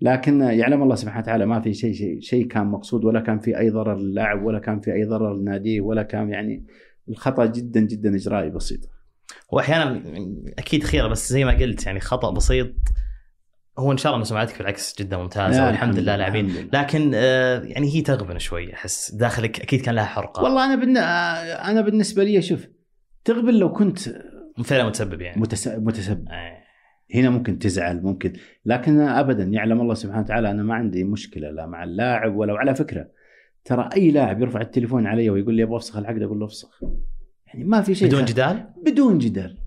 لكن يعلم الله سبحانه وتعالى ما في شيء شيء شيء كان مقصود ولا كان في أي ضرر للاعب ولا كان في أي ضرر لناديه ولا كان يعني الخطأ جدا جدا إجرائي بسيط. واحيانا أكيد خيرة بس زي ما قلت يعني خطأ بسيط هو إن شاء الله من سمعتك بالعكس جدا ممتازة لا، والحمد لله لاعبين. لكن آه، يعني هي تغبن شوي أحس داخلك أكيد كان لها حرقة. والله أنا بالن... أنا بالنسبة لي شوف تغبن لو كنت فعلا متسبب يعني. متس... متسبب. آه. هنا ممكن تزعل ممكن لكن ابدا يعلم الله سبحانه وتعالى أنا ما عندي مشكلة لا مع اللاعب ولا وعلى فكرة ترى أي لاعب يرفع التليفون علي ويقول لي أبغى أفسخ العقد أقول له أفسخ. يعني ما في شيء بدون خ- جدال؟ بدون جدال.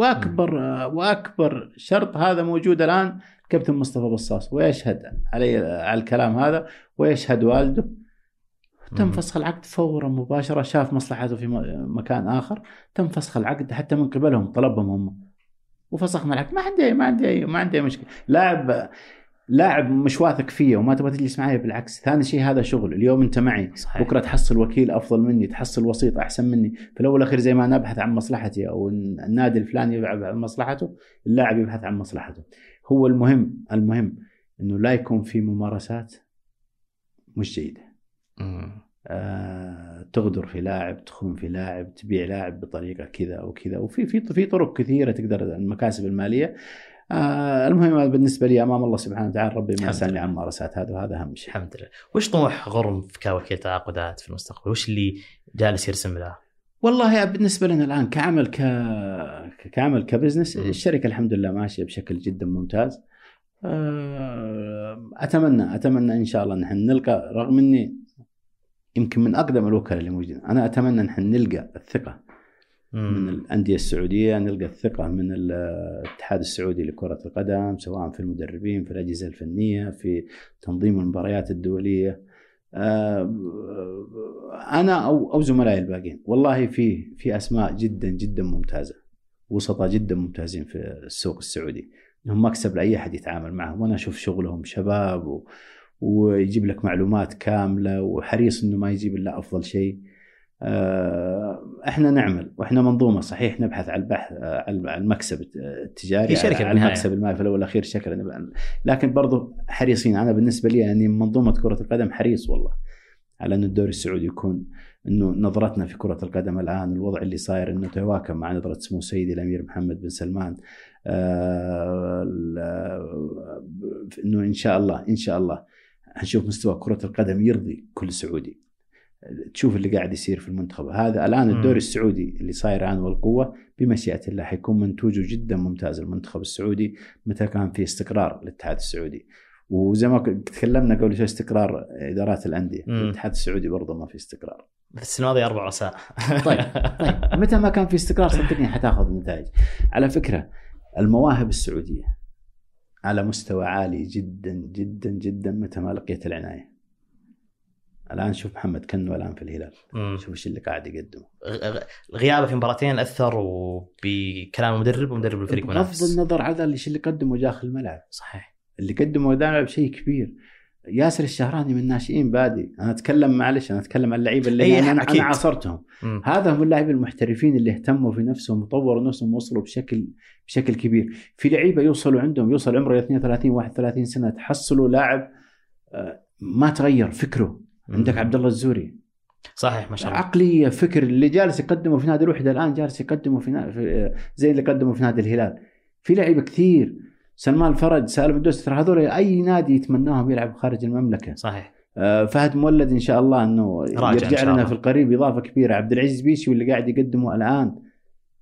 واكبر وأكبر شرط هذا موجود الآن كابتن مصطفى بصاص ويشهد علي على الكلام هذا ويشهد والده. تم. فسخ العقد فورا مباشرة شاف مصلحته في مكان آخر. تم فسخ العقد حتى من قبلهم طلبهم هم. وفسخنا العقد. ما عندي ما عندي ما عندي مشكلة. لاعب لاعب مش واثق فيا وما تبغى تجلس معي بالعكس. ثاني شيء هذا شغل. اليوم أنت معي. صحيح. بكرة تحصل وكيل أفضل مني تحصل وسيط أحسن مني. في الأول والأخير زي ما أنا أبحث عن مصلحتي أو النادي الفلاني يبحث عن مصلحته اللاعب يبحث عن مصلحته. هو المهم المهم إنه لا يكون في ممارسات مش جيدة. آه، تغدر في لاعب تخون في لاعب تبيع لاعب بطريقة كذا وكذا. وفي في في طرق كثيرة تقدر المكاسب المالية. آه، المهم بالنسبة لي أمام الله سبحانه وتعالى ربي ما لله. عن ممارسات هذا وهذا أهم شيء. الحمد لله. وش طموح غرم كوكيل تعاقدات في المستقبل؟ وش اللي جالس يرسم له؟ والله بالنسبة لنا الآن كعمل ك... كعمل كبزنس مم. الشركة الحمد لله ماشية بشكل جدا ممتاز. آه، أتمنى أتمنى إن شاء الله ان إحنا نلقى رغم إني يمكن من أقدم الوكلاء اللي موجودين أنا أتمنى ان إحنا نلقى الثقة من مم. الأندية السعودية نلقى الثقة من الاتحاد السعودي لكرة القدم سواء في المدربين في الأجهزة الفنية في تنظيم المباريات الدولية. آه، أنا أو أو زملائي الباقيين. والله في في أسماء جدا جدا ممتازة. وسطاء جدا ممتازين في السوق السعودي. انهم مكسب لأي أحد يتعامل معهم. وأنا أشوف شغلهم شباب و... ويجيب لك معلومات كاملة وحريص إنه ما يجيب إلا أفضل شيء. إحنا نعمل وإحنا منظومة صحيح نبحث على البحث على المكسب التجاري شركة على المكسب المالي في الأول والأخير شكرا لكن برضو حريصين. أنا بالنسبة لي اني منظومة كرة القدم حريص والله على أن الدوري السعودي يكون إنه نظرتنا في كرة القدم الآن الوضع اللي صاير إنه تواكب مع نظرة سمو سيدي الأمير محمد بن سلمان آه إنه إن شاء الله إن شاء الله حنشوف مستوى كرة القدم يرضي كل سعودي. تشوف اللي قاعد يصير في المنتخب. هذا الآن الدوري السعودي اللي صاير الان والقوة بمشيئة الله حيكون منتوجه جدا ممتاز المنتخب السعودي متى كان في استقرار الاتحاد السعودي. وزي ما تكلمنا قبل شوي استقرار إدارات الأندية. الاتحاد السعودي برضه ما في استقرار. في السنة الماضيه أربع رؤساء. طيب طيب. متى ما كان في استقرار صدقني حتاخذ نتائج. على فكرة المواهب السعودية على مستوى عالي جدا جدا جدا متى ما لقيت العناية. الآن شوف محمد كنو الآن في الهلال. مم. شوف إيش اللي قاعد يقدمه. غيابه في مباراتين أثر بكلام المدرب ومدرب الفريق منافس بغض النظر عن إيش اللي قدمه داخل الملعب. صحيح. اللي قدمه داخل الملعب شيء كبير. ياسر الشهراني من الناشئين بادي. أنا أتكلم معلش أنا أتكلم عن اللعيبة اللي أيه أنا, أكيد. أنا عاصرتهم. مم. هذا هم اللاعبين المحترفين اللي اهتموا في نفسهم وطوروا نفسهم ووصلوا بشكل بشكل كبير. في لعيبة يوصلوا عندهم يوصل عمره 32 31 سنة تحصلوا لاعب آه، ما تغير فكره. عندك عبد الله الزوري. صحيح ما شاء الله. عقليه فكر اللي جالس يقدمه في نادي الوحدة الآن جالس يقدمه في, نا... في زي اللي قدمه في نادي الهلال. في لعيبه كثير سلمان الفرج سالم الدوسري ترى هذول أي نادي يتمناهم يلعب خارج المملكة. صحيح. آه فهد مولد إن شاء الله إنه يرجع لنا في القريب إضافة كبيرة. عبد العزيز بيشي واللي قاعد يقدمه الآن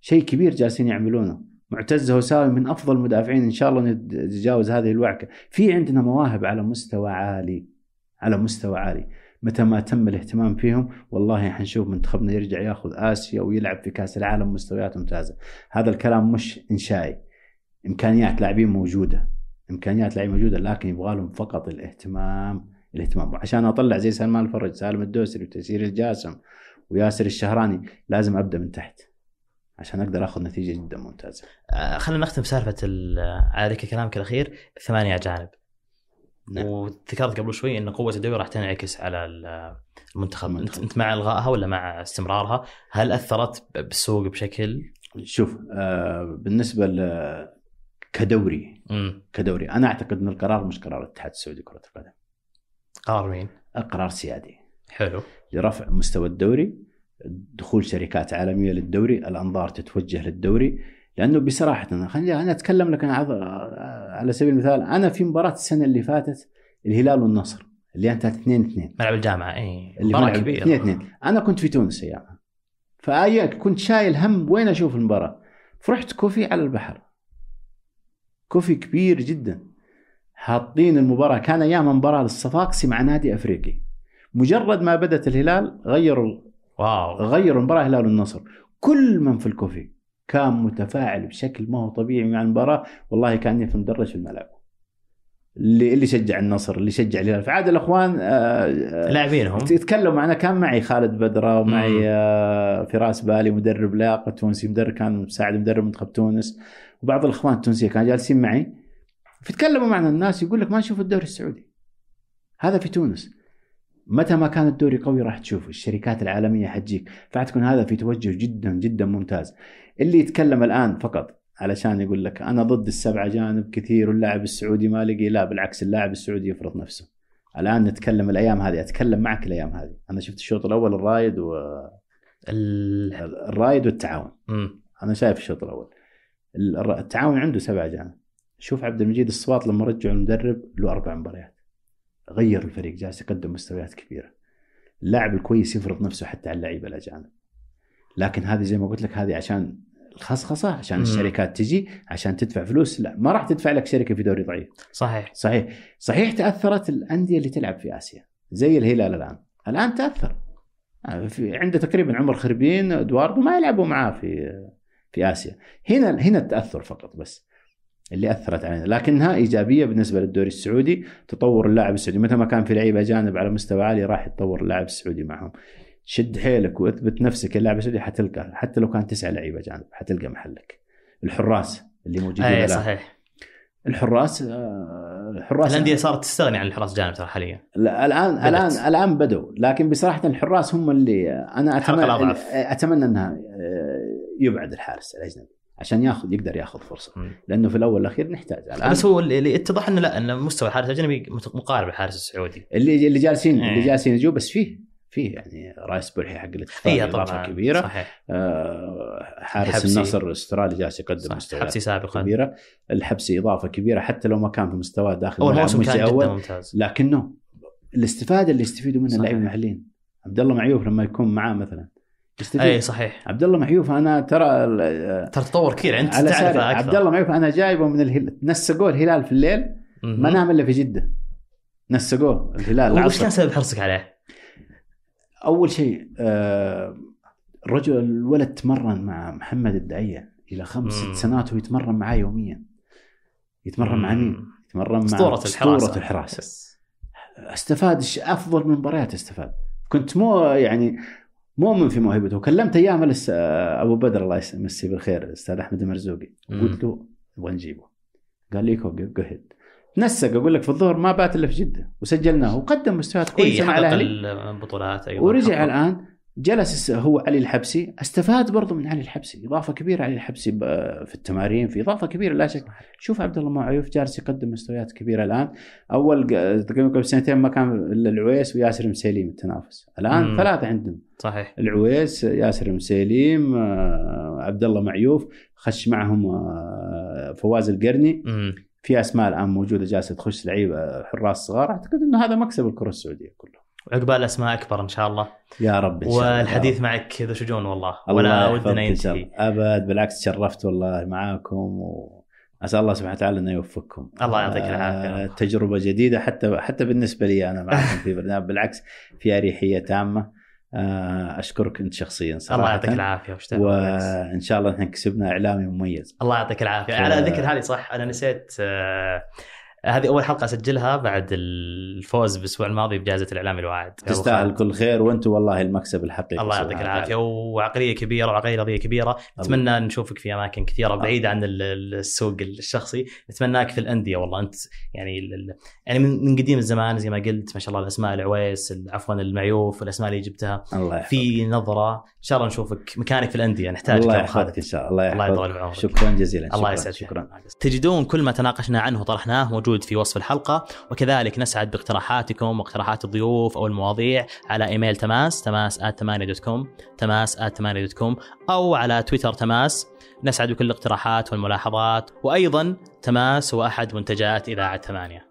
شيء كبير جالسين يعملونه. معتز هوساوي من أفضل المدافعين إن شاء الله نتجاوز هذه الوعكة. في عندنا مواهب على مستوى عالي على مستوى عالي. متى ما تم الاهتمام فيهم والله حنشوف منتخبنا يرجع ياخذ آسيا ويلعب في كأس العالم مستويات ممتازة. هذا الكلام مش إنشائي. إمكانيات لاعبين موجودة. إمكانيات لاعبين موجودة لكن يبغى لهم فقط الاهتمام الاهتمام. عشان أطلع زي سلمان الفرج سالم الدوسري وتيسير الجاسم وياسر الشهراني لازم أبدأ من تحت عشان أقدر آخذ نتيجة جدا ممتازة. آه خلينا نختم سالفة على كلامك الأخير. ثمانية اجانب. نعم. وذكرت قبل شوي إن قوة الدوري راح تنعكس على المنتخب انت أنت مع إلغائها ولا مع استمرارها؟ هل أثرت بالسوق بشكل؟ شوف آه بالنسبة ل كدوري مم. كدوري أنا أعتقد إن القرار مش قرار الاتحاد السعودي كرة القدم. قرار مين؟ القرار سيادي. حلو. لرفع مستوى الدوري دخول شركات عالمية للدوري، الأنظار تتوجه للدوري، لأنه بصراحة خليني أنا أتكلم لك على سبيل المثال أنا في مباراة السنة اللي فاتت الهلال والنصر اللي انتهت 2 2 ملعب الجامعة إي مباراة كبيرة. 2 2 أنا كنت في تونس ايامها فأي كنت شايل هم وين أشوف المباراة. فرحت كوفي على البحر. كوفي كبير جدا. حاطين المباراة كان أيام مباراة للصفاقسي مع نادي أفريقي. مجرد ما بدأت الهلال غيروا wow. غيروا المباراة الهلال والنصر. كل من في الكوفي. كان متفاعل بشكل ما هو طبيعي مع المباراة والله كاني في مدرج في الملعب. اللي اللي شجع النصر اللي شجع الهلال. فعاد الأخوان آه لاعبينهم. يتكلموا. معنا كان معي خالد بدرة ومعي آه فراس بالي مدرب لياقه تونسي مدرب كان مساعد مدرب منتخب تونس. وبعض الأخوان التونسية كانوا جالسين معي. فتكلموا معنا الناس يقول لك ما نشوف الدوري السعودي. هذا في تونس. متى ما كان الدوري قوي راح تشوفه الشركات العالمية حتجيك. فحتكون هذا في توجه جدا جدا ممتاز. اللي يتكلم الآن فقط علشان يقول لك أنا ضد السبعه جانب كثير واللاعب السعودي ما لقي لا بالعكس اللاعب السعودي يفرض نفسه. الآن نتكلم الأيام هذه أتكلم معك الأيام هذه. أنا شفت الشوط الأول الرايد و ال... الرايد والتعاون. م. أنا شايف الشوط الأول. التعاون عنده سبعه جانب. شوف عبد المجيد الصواط لما رجعوا المدرب له أربع مباريات. غير الفريق جالس يقدم مستويات كبيرة. اللاعب الكويس يفرض نفسه حتى على اللعيبة الأجانب. لكن هذه زي ما قلت لك هذه عشان الخصخصة عشان الشركات تجي عشان تدفع فلوس. لا ما راح تدفع لك شركة في دوري ضعيف. صحيح. صحيح. صحيح تأثرت الأندية اللي تلعب في آسيا زي الهلال الآن. الآن تأثر. في عنده تقريبا عمر خربين إدواردو ما يلعبوا معاه في في آسيا. هنا هنا التأثر فقط بس. اللي أثرت علينا. لكنها إيجابية بالنسبة للدوري السعودي تطور اللاعب السعودي. متى ما كان في لعيبة اجانب على مستوى عالي راح يتطور اللاعب السعودي معهم. شد حيلك واثبت نفسك. اللاعب السعودي حتلقى حتى لو كان تسعة لعيبة جانب حتلقى محلك. الحراس اللي موجودين اي. صحيح. الحراس آه، الحراس الأندية صارت تستغني عن الحراس جانب ترى حاليا. لا، الآن بدأت. الآن الآن بدوا لكن بصراحة الحراس هم اللي أنا الحلقة أتمنى. أتمنى إنها آه، يبعد الحارس الأجنبي. عشان ياخذ يقدر ياخذ فرصة. لأنه في الأول والأخير نحتاج الآن بس هو اللي اتضح إنه لا ان مستوى الحارس الأجنبي مقارب للحارس السعودي اللي اللي جالسين إيه. اللي جالسين يجوا بس فيه فيه يعني رايس برحي حق الاتفاق اضافه طبعا كبيرة صحيح آه، حارس الحبسي. النصر الأسترالي جالس يقدم صح. مستويات حبسي سابقا كبيرة الحبسي إضافة كبيرة حتى لو ما كان في مستواه داخل أول موسم كان جدا اول ممتاز لكنه الاستفادة اللي يستفيدوا منها. اللاعبين المحليين عبد الله معيوف لما يكون معاه مثلا يستفيد اي صحيح. عبد الله معيوف أنا ترى ترى تطور كثير. أنت تعرفه أكثر. عبد الله معيوف أنا جايبه من الهلال نسقوه الهلال في الليل. ما نام إلا في جدة. نسقوه الهلال. وش كان سبب حرصك عليه؟ أول شيء آه، الرجل الولد تمرن مع محمد الدعية إلى خمس. ست سنوات وهو يتمرن معاه يوميا. يتمرن مع مين؟ يتمرن مع أسطورة الحراسة. أسطورة الحراسة. أستفاد أفضل من مباريات أستفاد؟ كنت مو يعني مؤمن في موهبته. كلمت أيام أبو بدر الله يمسيه بالخير الاستاذ أحمد المرزوقي. قلت له نبغى نجيبه قال لي جهد نسق أقول لك في الظهر ما بات إلا في جدة. وسجلناه وقدم مستويات اي كويسة مع حقق الأهلي. البطولات أيضا ورجع. الآن جلس هو علي الحبسي. استفاد برضو من علي الحبسي. إضافة كبيرة علي الحبسي في التمارين في إضافة كبيرة لا شك. شوف عبد الله معيوف جالس يقدم مستويات كبيرة الآن. أول تقريبا قبل سنتين ما كان إلا العويس وياسر مسيليم التنافس الآن مم. ثلاثة عندهم صحيح. العويس ياسر مسيليم آه، عبد الله معيوف خش معهم آه، فواز القرني. مم. في أسماء الآن موجودة جالسة تخش لعيبة حراس صغار. أعتقد إنه هذا مكسب الكرة السعودية كله. عقبال أسماء أكبر إن شاء الله. يا رب إن شاء الله. والحديث معك ذو شجون والله. الله ولا ودنا إن ينتهي. أبد بالعكس تشرفت والله معاكم واسال الله سبحانه وتعالى إنه يوفقكم. الله يعطيك العافية. آه، تجربة جديدة حتى حتى بالنسبة لي أنا معكم في برنامج. بالعكس في أريحية تامة. آه، أشكرك أنت شخصيا صراحة. الله يعطيك العافية؟ وإن شاء الله إحنا كسبنا إعلامي مميز. الله يعطيك العافية. ف- على ذكر هذه صح؟ أنا نسيت آه، هذه أول حلقة أسجلها بعد الفوز بالأسبوع الماضي بجائزة الإعلام الواعد تستاهل كل خير وأنتم والله المكسب الحقيقي الله يعطيك العافية. وعقلية كبيرة وعقلية رياضيه كبيرة. نتمنى نشوفك في أماكن كثيرة بعيدة عن ال- ال- السوق الشخصي. نتمناك في الأندية والله. أنت يعني يعني من قديم الزمان زي ما قلت ما شاء الله الأسماء العويس عفوا المعيوف والاسماء اللي جبتها. الله يحفظك. في نظرة إن شاء الله نشوفك مكانك في الأندية. نحتاج الله يحفظك إن شاء الله. الله يطول بعمرك. شكرا جزيلا. الله شكراً. يسعدك. شكرا. تجدون كل ما تناقشنا عنه وطرحناه موجود في وصف الحلقة وكذلك نسعد باقتراحاتكم واقتراحات الضيوف أو المواضيع على إيميل تماس تماس dot com تماس dot com أو على تويتر تماس. نسعد بكل الاقتراحات والملاحظات وأيضا تماس هو أحد منتجات إذاعة ثمانية.